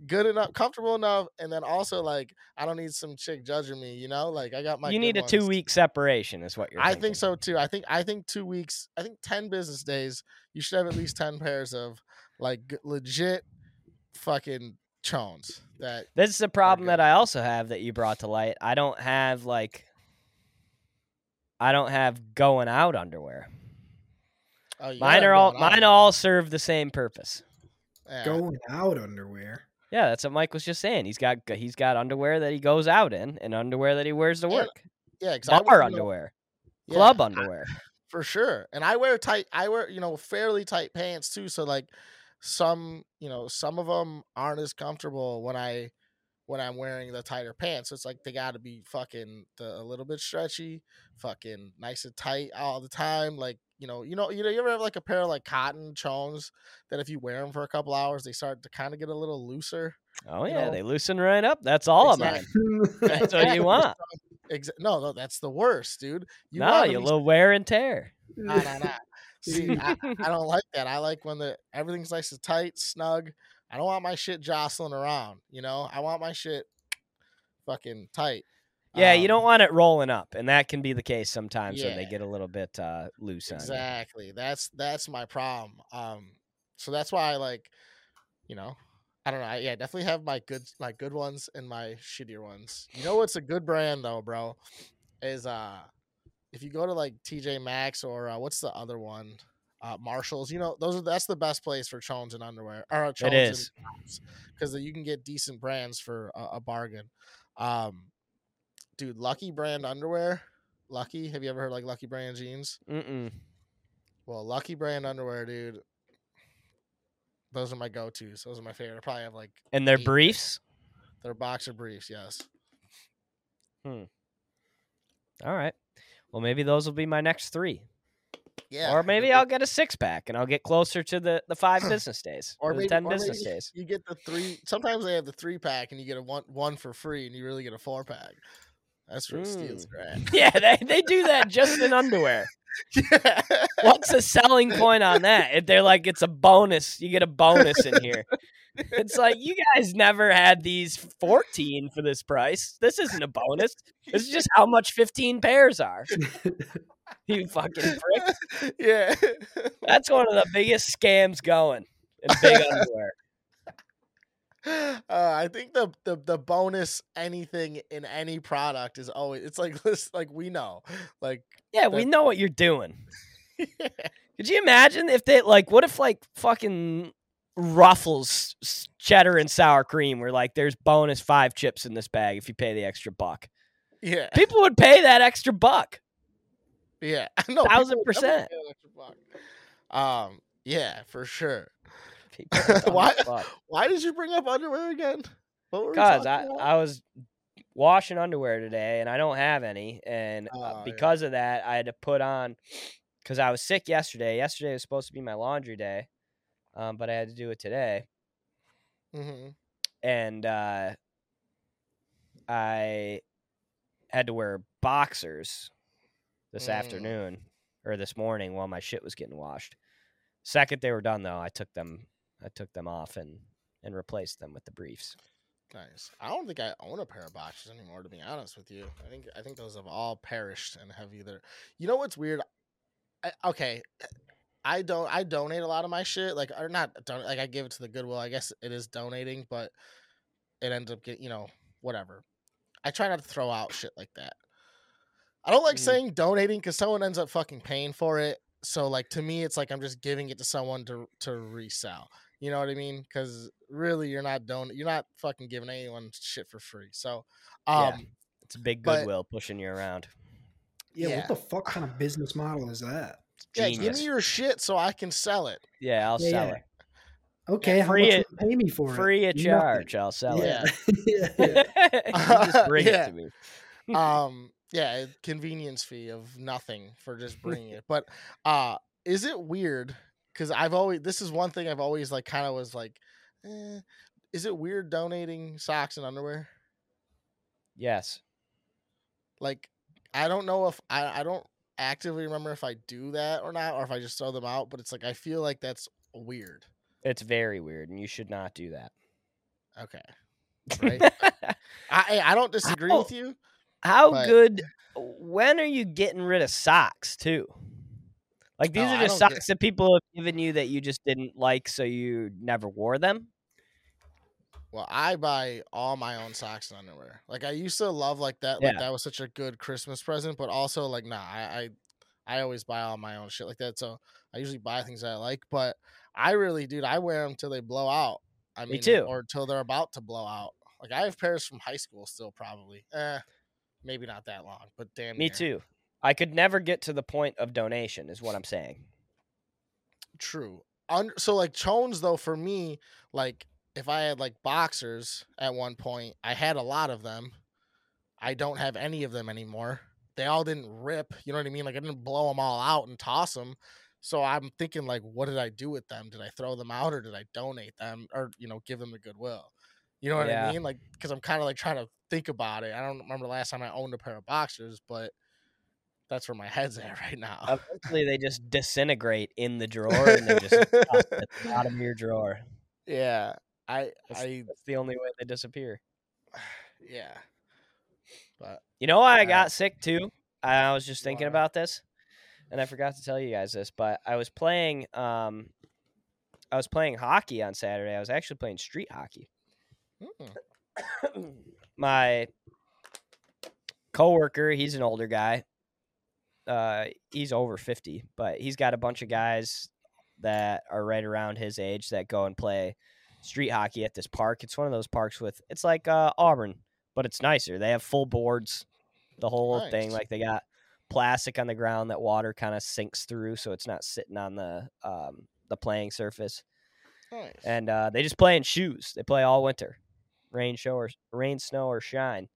good enough, comfortable enough, and then also like I don't need some chick judging me, you know. Like I got my. you need a ones. two week separation, is what you're. I thinking. think so too. I think I think two weeks. I think ten business days. You should have at least ten pairs of like legit fucking chones. That This is a problem that I also have that you brought to light. I don't have like. I don't have going out underwear. Oh, Mine are all mine on. all serve the same purpose. Yeah. Going out underwear. Yeah, that's what Mike was just saying. He's got he's got underwear that he goes out in and underwear that he wears to And work. Yeah, 'cause I Bar wear, underwear, yeah, club underwear. for sure. And I wear tight. I wear you know fairly tight pants too. So like some you know some of them aren't as comfortable when I when I'm wearing the tighter pants. So it's like they got to be fucking the, a little bit stretchy, fucking nice and tight all the time. Like you know you know you know you ever have like a pair of like cotton chones that if you wear them for a couple hours they start to kind of get a little looser. Oh yeah, know, they loosen right up. That's all Exactly. of mine. That's what you want. No, no, that's the worst, dude. You no, you be little wear and tear. Nah, nah, nah. See, I, I don't like that. I like when the everything's nice and tight, snug. I don't want my shit jostling around. You know, I want my shit fucking tight. Yeah, you Um, don't want it rolling up, and that can be the case sometimes when they get a little bit uh, loose on exactly. That's that's my problem. Um, so that's why I like, you know, I don't know. I, yeah, definitely have my good my good ones and my shittier ones. You know what's a good brand though, bro? Is uh if you go to like TJ Maxx or uh, what's the other one? Uh, Marshalls, you know, those are that's the best place for Chones and underwear. Or Chones It is. because you can get decent brands for a, a bargain. Um, dude, Lucky Brand underwear. Lucky, have you ever heard like Lucky Brand jeans? Mm-mm. Well, Lucky Brand underwear, dude. Those are my go-tos. Those are my favorite. I probably have like And they're briefs. they're boxer briefs. Yes. Hmm. All right. Well, maybe those will be my next three. Yeah. or maybe I'll get a six pack and I'll get closer to the, the five business days or or, maybe the ten or business days. You get the three. Sometimes they have the three pack, and you get a one one for free, and you really get a four pack. That's where steals Mm. are at. Yeah, they, they do that just in underwear. yeah. What's the selling point on that? If they're like, it's a bonus, you get a bonus in here. It's like you guys never had these 14 for this price. This isn't a bonus. This is just how much 15 pairs are. You fucking prick. yeah. That's one of the biggest scams going in big underwear. Uh, I think the, the the bonus anything in any product is always it's like like we know like Yeah, we know what you're doing. Could you imagine if they like what if like fucking Ruffles cheddar and sour cream were like there's bonus 5 chips in this bag if you pay the extra buck. yeah People would pay that extra buck. Yeah no Thousand people would definitely percent. pay an extra buck. um yeah for sure People are dumb Why- why did you bring up underwear again what were we Cuz I about? I was washing underwear today and I don't have any and Oh, uh, yeah. because of that I had to put on cuz I was sick yesterday. Yesterday was supposed to be my laundry day. Um, but I had to do it today. Mhm. and uh, I had to wear boxers this Mm. afternoon or this morning while my shit was getting washed. Second they were done though, I took them I took them off and and replaced them with the briefs. Nice. I don't think I own a pair of boxers anymore, to be honest with you. I think I think those have all perished and have either. You know what's weird? I, okay, I don't. I donate a lot of my shit, like or not. Don, like I give it to the Goodwill. I guess it is donating, but it ends up getting you know whatever. I try not to throw out shit like that. I don't like Mhm. saying donating because someone ends up fucking paying for it. So like to me, it's like I'm just giving it to someone to to resell. You know what I mean? Because really, you're not don you're not fucking giving anyone shit for free. So, Yeah. um, It's a big but- goodwill pushing you around. Yeah, Yeah. what the fuck kind of business model is that? yeah, give me your shit so I can sell it. Yeah, I'll Yeah, sell yeah. it. Okay, how free much it- pay me for Free it? of Nothing. charge, I'll sell Yeah. yeah. it. just bring Yeah. it to me. um, yeah, convenience fee of nothing for just bringing it. But uh, is it weird? Because I've always this is one thing I've always like kind of was like, eh, is it weird donating socks and underwear? Yes. like I don't know if I I don't actively remember if I do that or not or if I just throw them out, but it's like I feel like that's weird. It's very weird and you should not do that. Okay. Right? I I don't disagree How- with you. How But- good? When are you getting rid of socks too? Like these Oh, are just don't get- socks that people have given you that you just didn't like, so you never wore them. Well, I buy all my own socks and underwear. Like I used to love like that. Like that was such a good Christmas present, but also like nah, I I, I always buy all my own shit like that. So I usually buy things that I like, but I really, dude, I wear them till they blow out. I Me mean, too. or till they're about to blow out. Like I have pairs from high school still, probably. Eh, maybe not that long, but damn. Me near. too. I could never get to the point of donation, is what I'm saying. True. So like Chones though, for me, like if I had like boxers at one point, I had a lot of them. I don't have any of them anymore. They all didn't rip. You know what I mean? Like I didn't blow them all out and toss them. So I'm thinking like, what did I do with them? Did I throw them out or did I donate them or you know give them to Goodwill? You know what Yeah. I mean? Like because I'm kind of like trying to think about it. I don't remember the last time I owned a pair of boxers, but that's where my head's at right now. Eventually, they just disintegrate in the drawer and they just toss at the bottom of your drawer. yeah, I That's, I that's the only way they disappear. yeah. But You know why I got sick too? I was just thinking about this, and I forgot to tell you guys this, but I was playing. Um, I was playing hockey on Saturday. I was actually playing street hockey. mm, My coworker, he's an older guy. uh, he's over fifty, but he's got a bunch of guys that are right around his age that go and play street hockey at this park. It's one of those parks with it's like uh, Auburn, but it's nicer. They have full boards, the whole thing. Like they got plastic on the ground that water kind of sinks through, so it's not sitting on the um, the playing surface. Nice. And uh, they just play in shoes. They play all winter, rain, show or rain, snow or shine.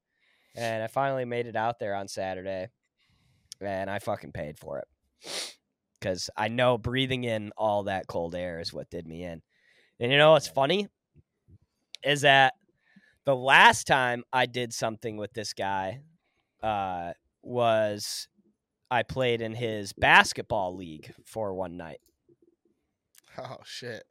And I finally made it out there on Saturday, and I fucking paid for it because I know breathing in all that cold air is what did me in. And you know what's funny is that the last time I did something with this guy uh, was I played in his basketball league for one night. Oh shit.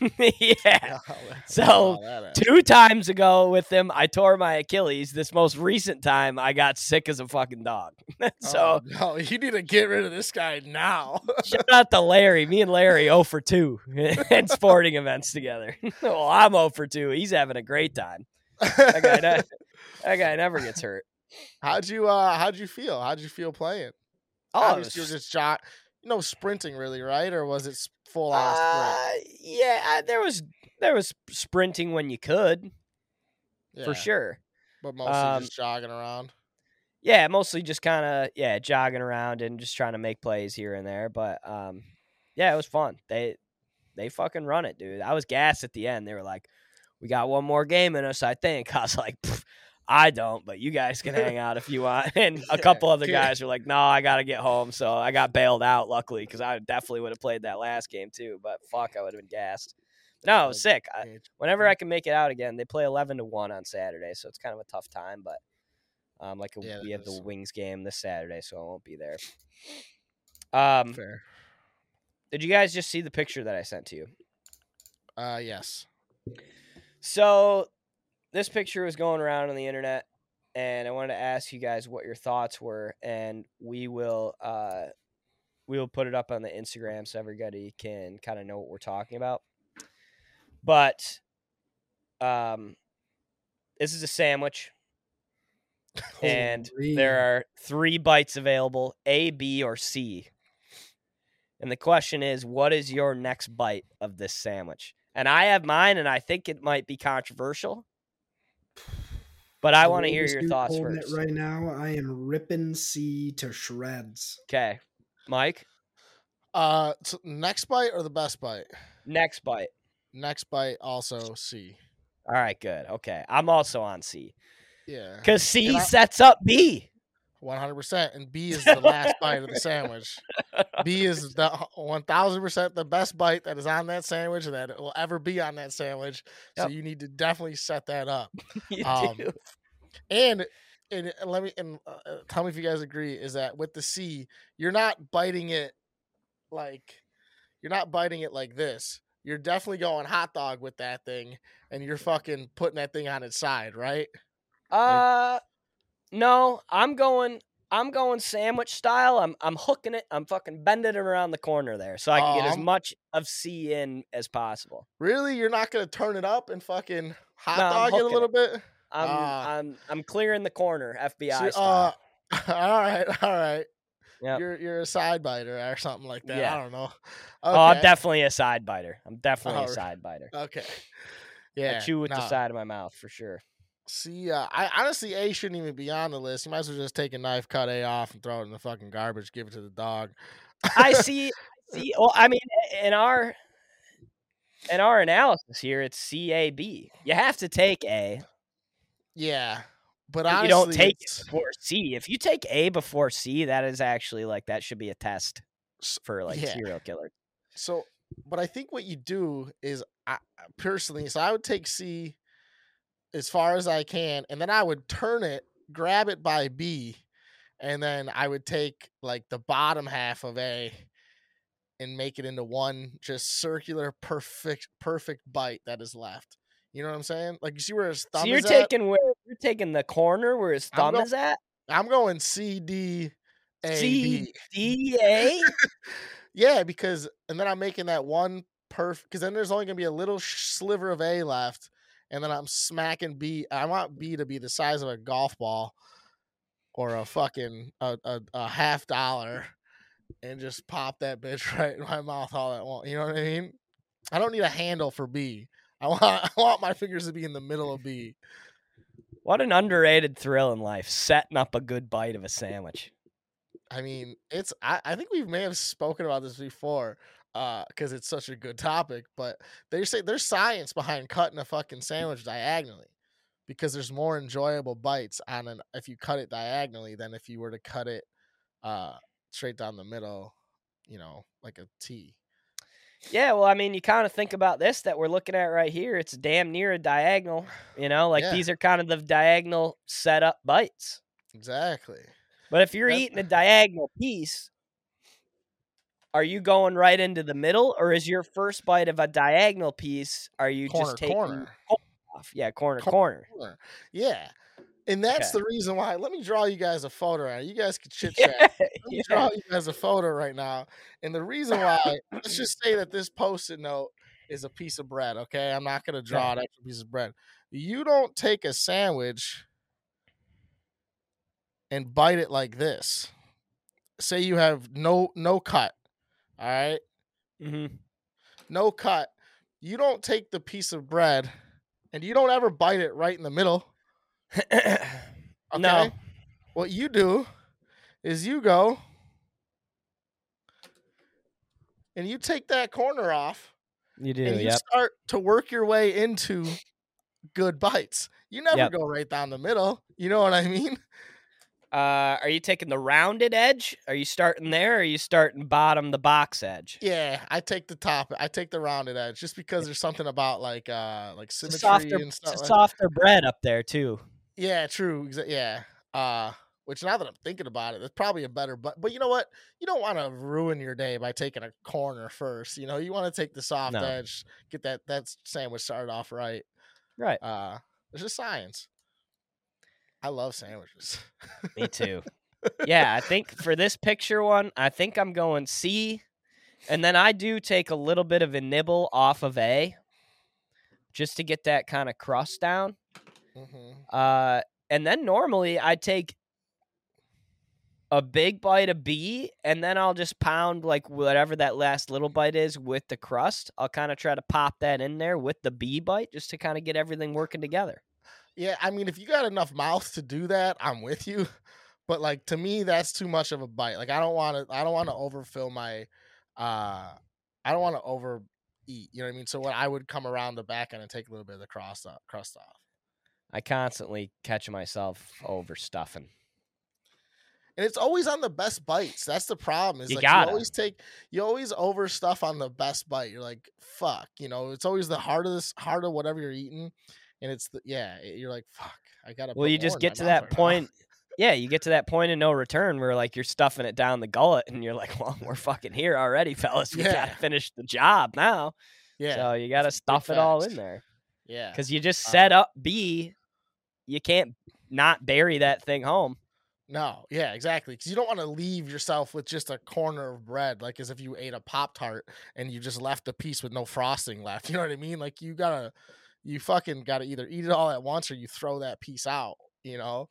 yeah. Oh, So, Two times ago with him, I tore my Achilles. This most recent time, I got sick as a fucking dog. so oh, no, you need to get rid of this guy now. shout out to Larry. Me and Larry 0 for 2 at sporting events together. well, I'm 0 for 2. He's having a great time. That guy, that guy never gets hurt. how'd you uh how'd you feel? How'd you feel playing? Oh, it Obviously, you was- were just jog, no sprinting really, right? Or was it s- full on sprint? uh, yeah, I- there was there was sprinting when you could for sure. But mostly Um, just jogging around. Yeah, mostly just kind of yeah, jogging around and just trying to make plays here and there. But um, yeah, it was fun. They they fucking run it, dude. I was gassed at the end. They were like, "We got one more game in us, I think." I was like, "Pff, "I don't, but you guys can hang out if you want." And a couple other guys were like, "No, I gotta get home." So I got bailed out, luckily, because I definitely would have played that last game too. But fuck, I would have been gassed. No, it was sick. I, whenever I can make it out again, they play eleven to one on Saturday, so it's kind of a tough time. But um, like a, Yeah, we have the. Wings game this Saturday, so I won't be there. Um, Fair. did you guys just see the picture that I sent to you? Uh, yes. So this picture was going around on the internet, and I wanted to ask you guys what your thoughts were, and we will uh, we will put it up on the Instagram so everybody can kind of know what we're talking about. But um, this is a sandwich. and there are three bites available A, B, or C. And the question is, what is your next bite of this sandwich? And I have mine, and I think it might be controversial. But I want to hear your thoughts holding it first. Right now, I am ripping C to shreds. Okay, Mike, Uh, so next bite or the best bite? next bite. Next bite also C. All right, good. Okay, I'm also on C Yeah. because C sets up B. One hundred percent, and B is the last bite of the sandwich. B is the one thousand percent the best bite that is on that sandwich and that it will ever be on that sandwich. So you need to definitely set that up. You Um, do. And and uh, let me and uh, uh, tell me if you guys agree is that with the C, you're not biting it like you're not biting it like this. You're definitely going hot dog with that thing, and you're fucking putting that thing on its side, right? Uh, no, I'm going. I'm going sandwich style. I'm I'm hooking it. I'm fucking bending it around the corner there, so I can get as Um, much of C in as possible. Really, you're not gonna turn it up and fucking hot No, dog it a little bit? I'm Ah. I'm I'm clearing the corner, FBI So, style. uh, all right, all right. Yep. You're you're a side biter or something like that. Yeah. I don't know. Oh, I'm definitely a side biter. I'm definitely a side biter. Okay. Yeah. I chew with the side of my mouth for sure. See, uh, I honestly A shouldn't even be on the list. You might as well just take a knife, cut A off, and throw it in the fucking garbage. Give it to the dog. I see. See, well, I mean, in our in our analysis here, it's C A B. You have to take A. Yeah, but honestly, you don't take it before C. If you take A before C, that is actually like that should be a test for like yeah. serial killer. So, but I think what you do is, I- personally, so I would take C as far as I can, and then I would turn it, grab it by B, and then I would take like the bottom half of A and make it into one just circular, perfect, perfect bite that is left. You know what I'm saying? Like you see where his thumb So you're is at? taking where you're taking the corner where his thumb go- is at. I'm going C D A C. D A. Yeah, because and then I'm making that one perfect because then there's only gonna be a little sliver of A left, and then I'm smacking B. I want B to be the size of a golf ball, or a fucking a, a, a half dollar and just pop that bitch right in my mouth all at once. You know what I mean? I don't need a handle for B. I want I want my fingers to be in the middle of B. What an underrated thrill in life, setting up a good bite of a sandwich. I mean, it's I, I think we may have spoken about this before because it's such a good topic, but they say there's science behind cutting a fucking sandwich diagonally because there's more enjoyable bites on an if you cut it diagonally than if you were to cut it uh straight down the middle, you know, like a T. Yeah, well, I mean, you kind of think about this that we're looking at right here. It's damn near a diagonal, you know, like Yeah. these are kind of the diagonal setup bites. Exactly. But if you're That- eating a diagonal piece, are you going right into the middle, or is your first bite of a diagonal piece? Are you Corner, just taking corner. off? Yeah, corner, corner. Corner. Yeah. And that's Okay. the reason why. Let me draw you guys a photo. Right? You guys can chit Yeah, chat. Let me yeah. draw you guys a photo right now. And the reason why, let's just say that this post-it note is a piece of bread. Okay, I'm not gonna draw an extra piece of bread. You don't take a sandwich and bite it like this. Say you have no no cut. All right, mm-hmm. no cut. You don't take the piece of bread and you don't ever bite it right in the middle. Okay. No, What you do is you go and you take that corner off you do. and you Yep. start to work your way into good bites. You never Yep. go right down the middle. You know what I mean? Uh, are you taking the rounded edge? Are you starting there? Or are you starting bottom the box edge? Yeah, I take the top. I take the rounded edge just because there's something about like uh like symmetry softer, and stuff. like- softer bread up there too. Yeah, true. Yeah. Uh which now that I'm thinking about it, it's probably a better but but you know what? You don't want to ruin your day by taking a corner first. You know, you want to take the soft No. edge, get that that sandwich started off right. Right. Uh it's just science. I love sandwiches. Me too. yeah, I think for this picture one, I think I'm going C, and then I do take a little bit of a nibble off of A, just to get that kind of crust down. hmm Uh, and then normally I take a big bite of B, and then I'll just pound like whatever that last little bite is with the crust. I'll kind of try to pop that in there with the B bite, just to kind of get everything working together. Yeah, I mean, if you got enough mouth to do that, I'm with you. But like to me, that's too much of a bite. Like I don't want to. I don't want to overfill my. uh I don't want to overeat. You know what I mean? So when I would come around the back end and take a little bit of the crust off, crust off. I constantly catch myself overstuffing. And it's always on the best bites. That's the problem. Is You like you always take you always over stuff on the best bite. You're like, fuck. You know, it's always the hardest, heart of whatever you're eating. And it's the yeah, you're like, fuck, I gotta Well, you just get to that right now." point. Yeah, you get to that point of no return where like you're stuffing it down the gullet, and you're like, "Well, we're fucking here already, fellas. We Yeah. gotta finish the job now." Yeah. So you gotta stuff it all in there yeah. because you just set um up B. You can't not bury that thing home. No, yeah, exactly. Because you don't want to leave yourself with just a corner of bread, like as if you ate a Pop Tart and you just left a piece with no frosting left. You know what I mean? Like you gotta, you fucking gotta either eat it all at once or you throw that piece out. You know?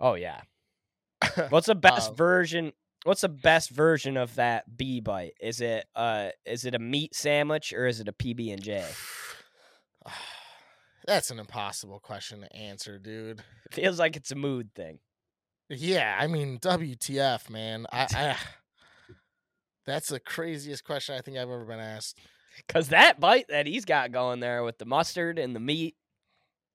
Oh yeah. What's the best Um, version? What's the best version of that B bite? Is it uh is it a meat sandwich or is it a PB and J? That's an impossible question to answer, dude. Feels like it's a mood thing. Yeah, I mean, WTF, man. I, I that's the craziest question I think I've ever been asked. Cause that bite that he's got going there with the mustard and the meat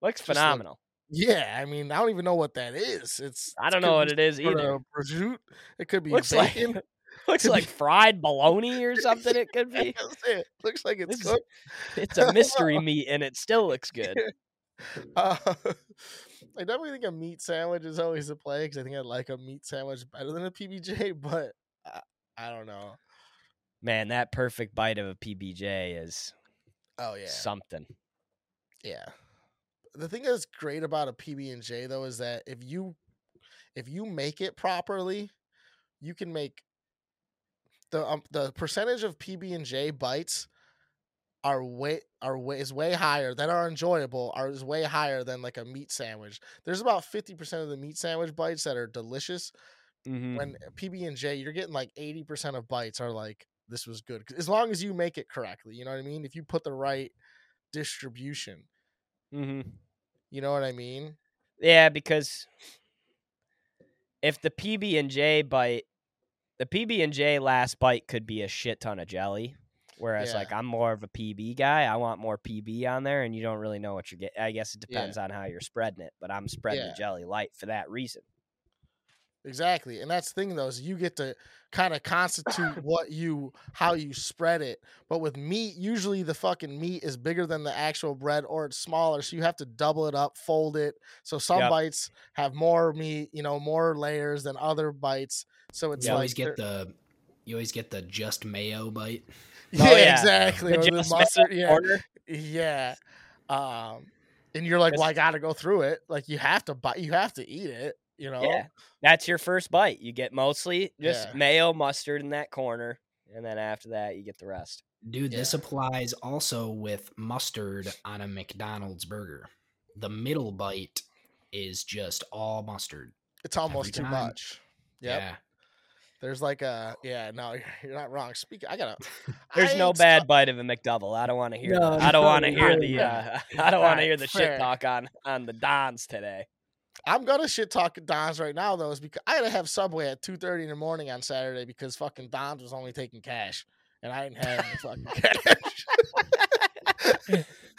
looks Just like- phenomenal. Yeah, I mean, I don't even know what that is. It's I don't know what it is either. Prosciutto. It could be Looks like looks like fried bologna or something. It could be. It. Looks like it's cooked. It's a mystery meat and it still looks good. Uh, I definitely think a meat sandwich is always a play because I think I like a meat sandwich better than a PBJ, but I, I don't know. Man, that perfect bite of a PBJ is Oh yeah, something. yeah. The thing that's great about a PB and J though is that if you if you make it properly, you can make the um, the percentage of PB and J bites are way are way is way higher that are enjoyable are is way higher than like a meat sandwich. There's about 50% of the meat sandwich bites that are delicious. Mhm. When PB and J, you're getting like 80% of bites are like this was good. As long as you make it correctly, you know what I mean? If you put the right distribution, Mhm. you know what I mean? Yeah, because if the PB and J bite, the PB and J last bite could be a shit ton of jelly. Whereas, Yeah. like, I'm more of a PB guy. I want more PB on there, and you don't really know what you're getting. I guess it Yeah. depends on how you're spreading it, but I'm spreading Yeah. the jelly light for that reason. Exactly. And that's the thing though, is you get to kind of constitute what you how you spread it. But with meat, usually the fucking meat is bigger than the actual bread or it's smaller. So you have to double it up, fold it. So some Yep. bites have more meat, you know, more layers than other bites. So it's You like always get the you always get the just mayo bite. yeah, Oh, yeah. exactly. The Or the mustard. Yeah. corner. Yeah. Um and you're like, well, I gotta go through it. Like you have to buy you have to eat it, you know? Yeah, that's your first bite. You get mostly just Yeah. mayo, mustard in that corner, and then after that, you get the rest. Dude, this applies also with mustard on a McDonald's burger. The middle bite is just all mustard. It's almost too much. Yep. Yeah. There's like a yeah, no, you're, you're not wrong. Speak, I gotta. There's I no bad stu- bite of a McDouble. I don't want to hear. No, the, I don't no, want to hear the. Uh, I don't want to hear the fair. shit talk on on the Dons today. I'm gonna shit talk to Don's right now though, is because I had to have Subway at two thirty in the morning on Saturday because fucking Don's was only taking cash and I didn't have any fucking cash.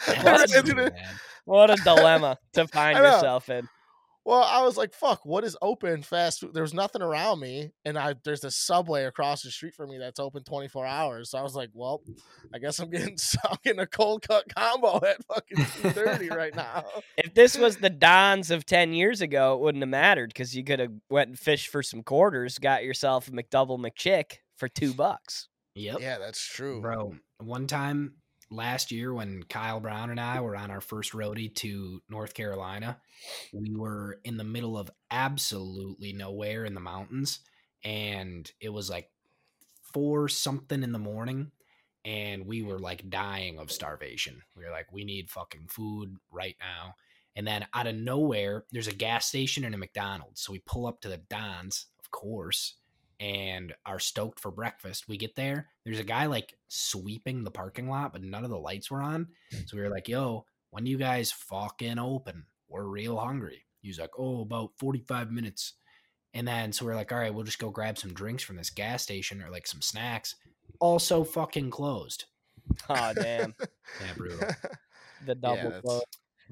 That's That's pretty it. bad. What a dilemma to find yourself in. Well, I was like, "Fuck, what is open fast food?" There was nothing around me, and I there's a Subway across the street from me that's open 24 hours. So I was like, "Well, I guess I'm getting I'm getting a cold cut combo at fucking 2:30 right now." If this was the Dons of ten years ago, it wouldn't have mattered because you could have went and fished for some quarters, got yourself a McDouble McChick for two bucks. Yep. Yeah, that's true. Bro, one time last year when Kyle Brown and I were on our first roadie to North Carolina, we were in the middle of absolutely nowhere in the mountains. And it was like four something in the morning. And we were like dying of starvation. We were like, we need fucking food right now. And then out of nowhere, there's a gas station and a McDonald's. So we pull up to the Don's, of course and are stoked for breakfast. We get there, there's a guy like sweeping the parking lot, but none of the lights were on. Hmm. So we were like, yo, when you guys fucking open? We're real hungry. He's like, oh, about 45 minutes. And then so we're like, all right, we'll just go grab some drinks from this gas station or like some snacks. Also fucking closed. Oh damn, Yeah, brutal. the double that's- close.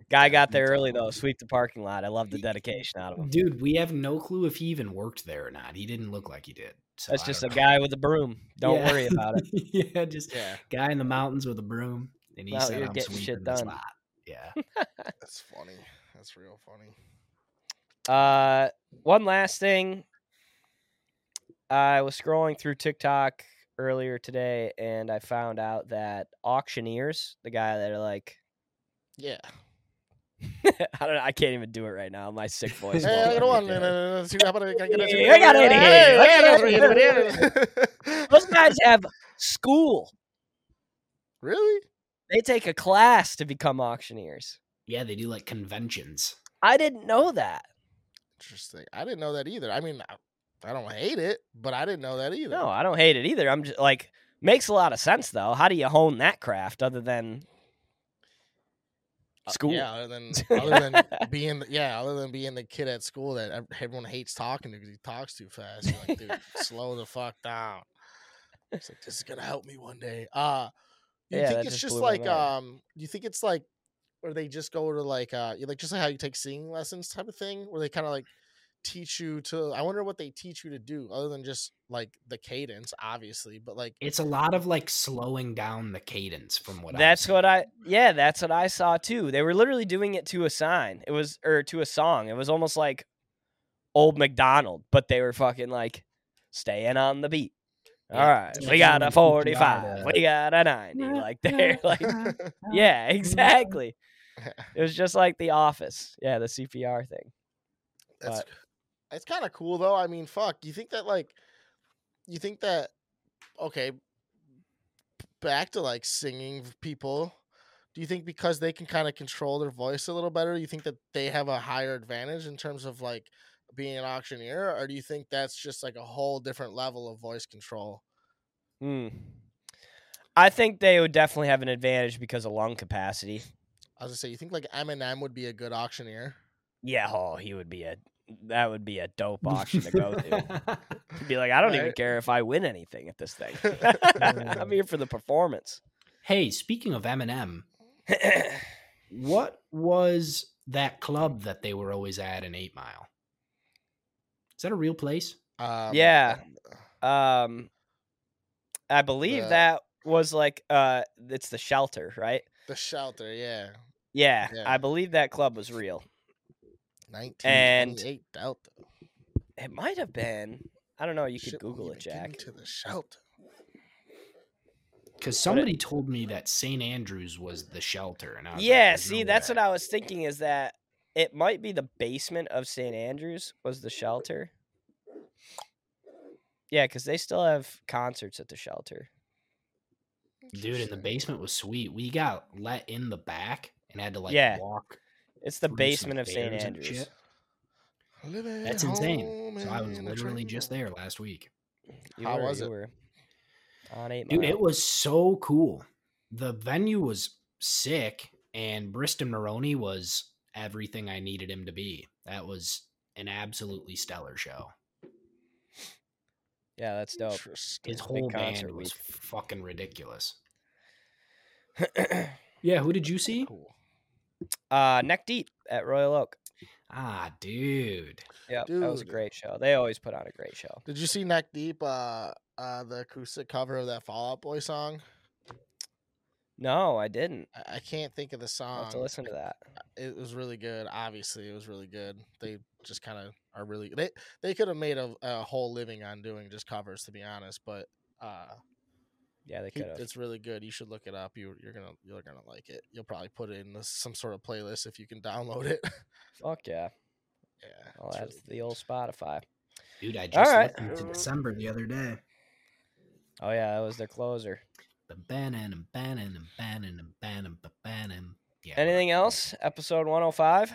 Guy got there early though. Sweep the parking lot. I love the dedication out of him. Dude, we have no clue if he even worked there or not. He didn't look like he did. So That's just a know. guy with a broom. Don't Yeah. worry about it. yeah, just Yeah, guy in the mountains with a broom. And he Out said, I'm getting shit sweeping this done." lot. Yeah. that's funny. That's real funny. Uh, one last thing. I was scrolling through TikTok earlier today, and I found out that auctioneers, the guy that are like, Yeah. I don't know, I can't even do it right now. My sick voice. Hey, I got it. uh, see, I get it? Hey, I got it here. Those guys have school. Really? They take a class to become auctioneers. Yeah, they do like conventions. I didn't know that. Interesting. I didn't know that either. I mean, I, I don't hate it, but I didn't know that either. No, I don't hate it either. I'm just like makes a lot of sense though. How do you hone that craft other than Uh, school? Yeah, other than other than being the, yeah, other than being the kid at school that everyone hates talking to because he talks too fast. You're like, dude, slow the fuck down. It's like this is gonna help me one day. Uh you Yeah, think it's just just like um you think it's like where they just go to like uh you like just like how you take singing lessons type of thing where they kind of like teach you to I wonder what they teach you to do other than just like the cadence obviously but like It's a lot of like slowing down the cadence from what That's I've what I yeah, that's what I saw too. They were literally doing it to a sign. It was or to a song. It was almost like old McDonald, but they were fucking like staying on the beat. All Yeah, right, it's we got a 45. to- We got a 90. Like they're like Yeah, exactly. It was just like The Office. Yeah, the CPR thing. That's But- it's kind of cool though. I mean, fuck. You think that like, you think that okay, back to like singing people, do you think because they can kind of control their voice a little better, you think that they have a higher advantage in terms of like being an auctioneer, or do you think that's just like a whole different level of voice control? Hmm. I think they would definitely have an advantage because of lung capacity. I was gonna say, you think like Eminem would be a good auctioneer? Yeah, oh, he would be a that would be a dope auction to go to. He'd be like, I don't even care if I win anything at this thing. I'm here for the performance. hey, speaking of Eminem, what was that club that they were always at in Eight Mile? Is that a real place? Um, Yeah. um, I believe The- that was like uh, it's the shelter, right? the shelter, yeah, Yeah, Yeah. I believe that club was real. Nineteen And- Delta. It might have been. I don't know. You could Shit won't Google it, even get Jack. into the shelter. Because somebody told me that St. Andrews was the shelter, and I was like, Yeah, "There's see, no that's way." what I was thinking. Is that it might be the basement of St. Andrews was the shelter. Yeah, because they still have concerts at the shelter. Dude, and the basement was sweet. We got let in the back and had to like Yeah. walk. It's the basement of St. stairs and Andrews. That's insane. So I was literally just there last week. You How were, was you it? were on eight Dude, Mile. it was so cool. The venue was sick, and Briston Maroney was everything I needed him to be. That was an absolutely stellar show. Yeah, that's dope. His whole band concert was week. fucking ridiculous. Yeah, who did you see? Cool. Uh, neck deep at Royal Oak. Ah, dude. Yep, that was a great show. They always put on a great show. Did you see Neck Deep? Uh, uh, the acoustic cover of that Fall Out Boy song. No, I didn't. I, I can't think of the I'll song. have to listen to that. It was really good. Obviously, it was really good. They just kind of are really they they could have made a, a whole living on doing just covers, to be honest. But uh, Yeah, they could have. it's really good. You should look it up. You you're gonna you're gonna like it. You'll probably put it in this, some sort of playlist if you can download it. Fuck yeah. yeah, I'll add really to the old Spotify. Dude, I just right. listened to December the other day. Oh yeah, that was their closer. The bannon and bannon and bannon and bannon and bannon. Yeah. Anything else? Episode 105.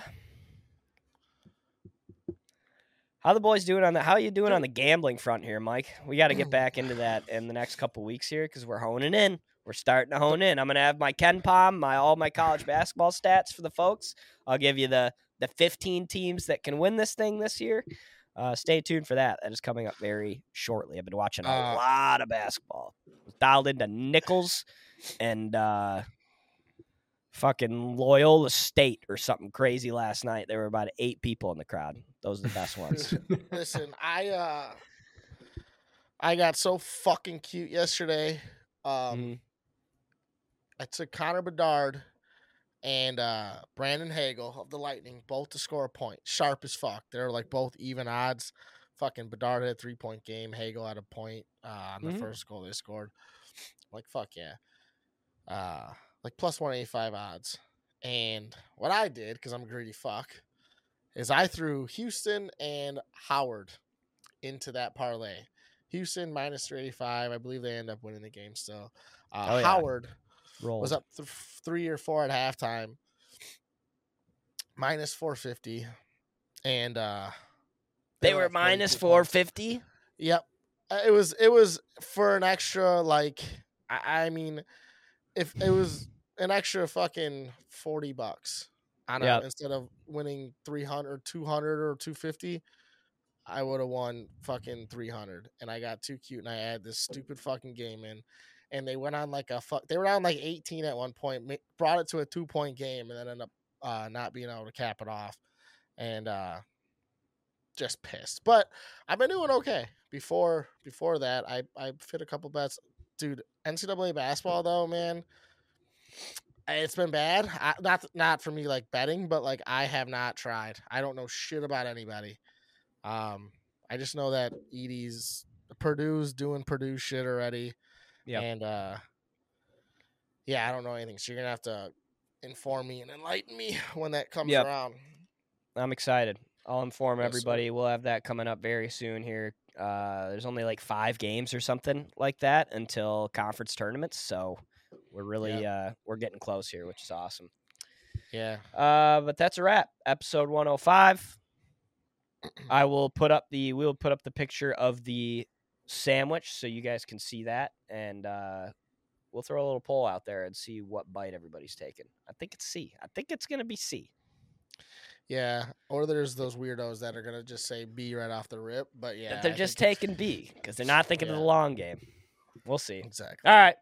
How the boys doing on that? How you doing on the gambling front here, Mike? We got to get back into that in the next couple weeks here because we're honing in. We're starting to hone in. I'm gonna have my KenPom, my all my college basketball stats for the folks. I'll give you the the 15 teams that can win this thing this year. Uh, stay tuned for that. That is coming up very shortly. I've been watching a Uh, lot of basketball. Dialed into Nicholls and uh, fucking Loyola State or something crazy last night. There were about eight people in the crowd. Those are the best ones. Listen, I uh I got so fucking cute yesterday. Um Mhm. I took Connor Bedard and uh Brandon Hagel of the Lightning both to score a point. Sharp as fuck. They're like both even odds. Fucking Bedard had a three point game. Hagel had a point uh, on the Mhm. first goal they scored. Like fuck yeah. Uh like plus one eighty five odds. And what I did, because I'm a greedy fuck, is I threw Houston and Howard into that parlay. Houston minus 385. I believe they end up winning the game still. Uh, Oh, yeah. Howard Roll. was up th- three or four at halftime, minus 450. And uh, They were were minus 42 four points. Yep. Uh, It was it was for an extra like I, I mean if it was an extra fucking 40 bucks on a, Yep. instead of winning 300 or 200 or 250 I would have won fucking 300 and I got too cute and I had this stupid fucking game in and they went on like a fuck they were on like 18 at one point brought it to a two point game and then ended up uh, not being able to cap it off and uh just pissed but I've been doing okay. Before before that, I I fit a couple bets. Dude, NCAA basketball though, man, it's been bad. I, not not for me like betting, but like I have not tried. I don't know shit about anybody. Um, I just know that Edey's Purdue's doing Purdue shit already. Yep. And uh, yeah, I don't know anything. So you're gonna have to inform me and enlighten me when that comes Yep. around. I'm excited. I'll inform Yes, sir. everybody. We'll have that coming up very soon here. Uh, there's only like five games or something like that until conference tournaments, so we're really uh, we're getting close here, which is awesome. Yeah. Uh, but that's a wrap. Episode 105. I will put up the we will put up the picture of the sandwich so you guys can see that, and uh, we'll throw a little poll out there and see what bite everybody's taking. I think it's C. I think it's gonna be C. Yeah. Or there's those weirdos that are gonna just say B right off the rip. But yeah, that they're I just it's- taking B because they're not thinking of the long game. We'll see. exactly. All right,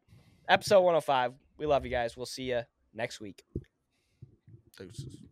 episode 105. We love you guys. We'll see you next week. Deuces.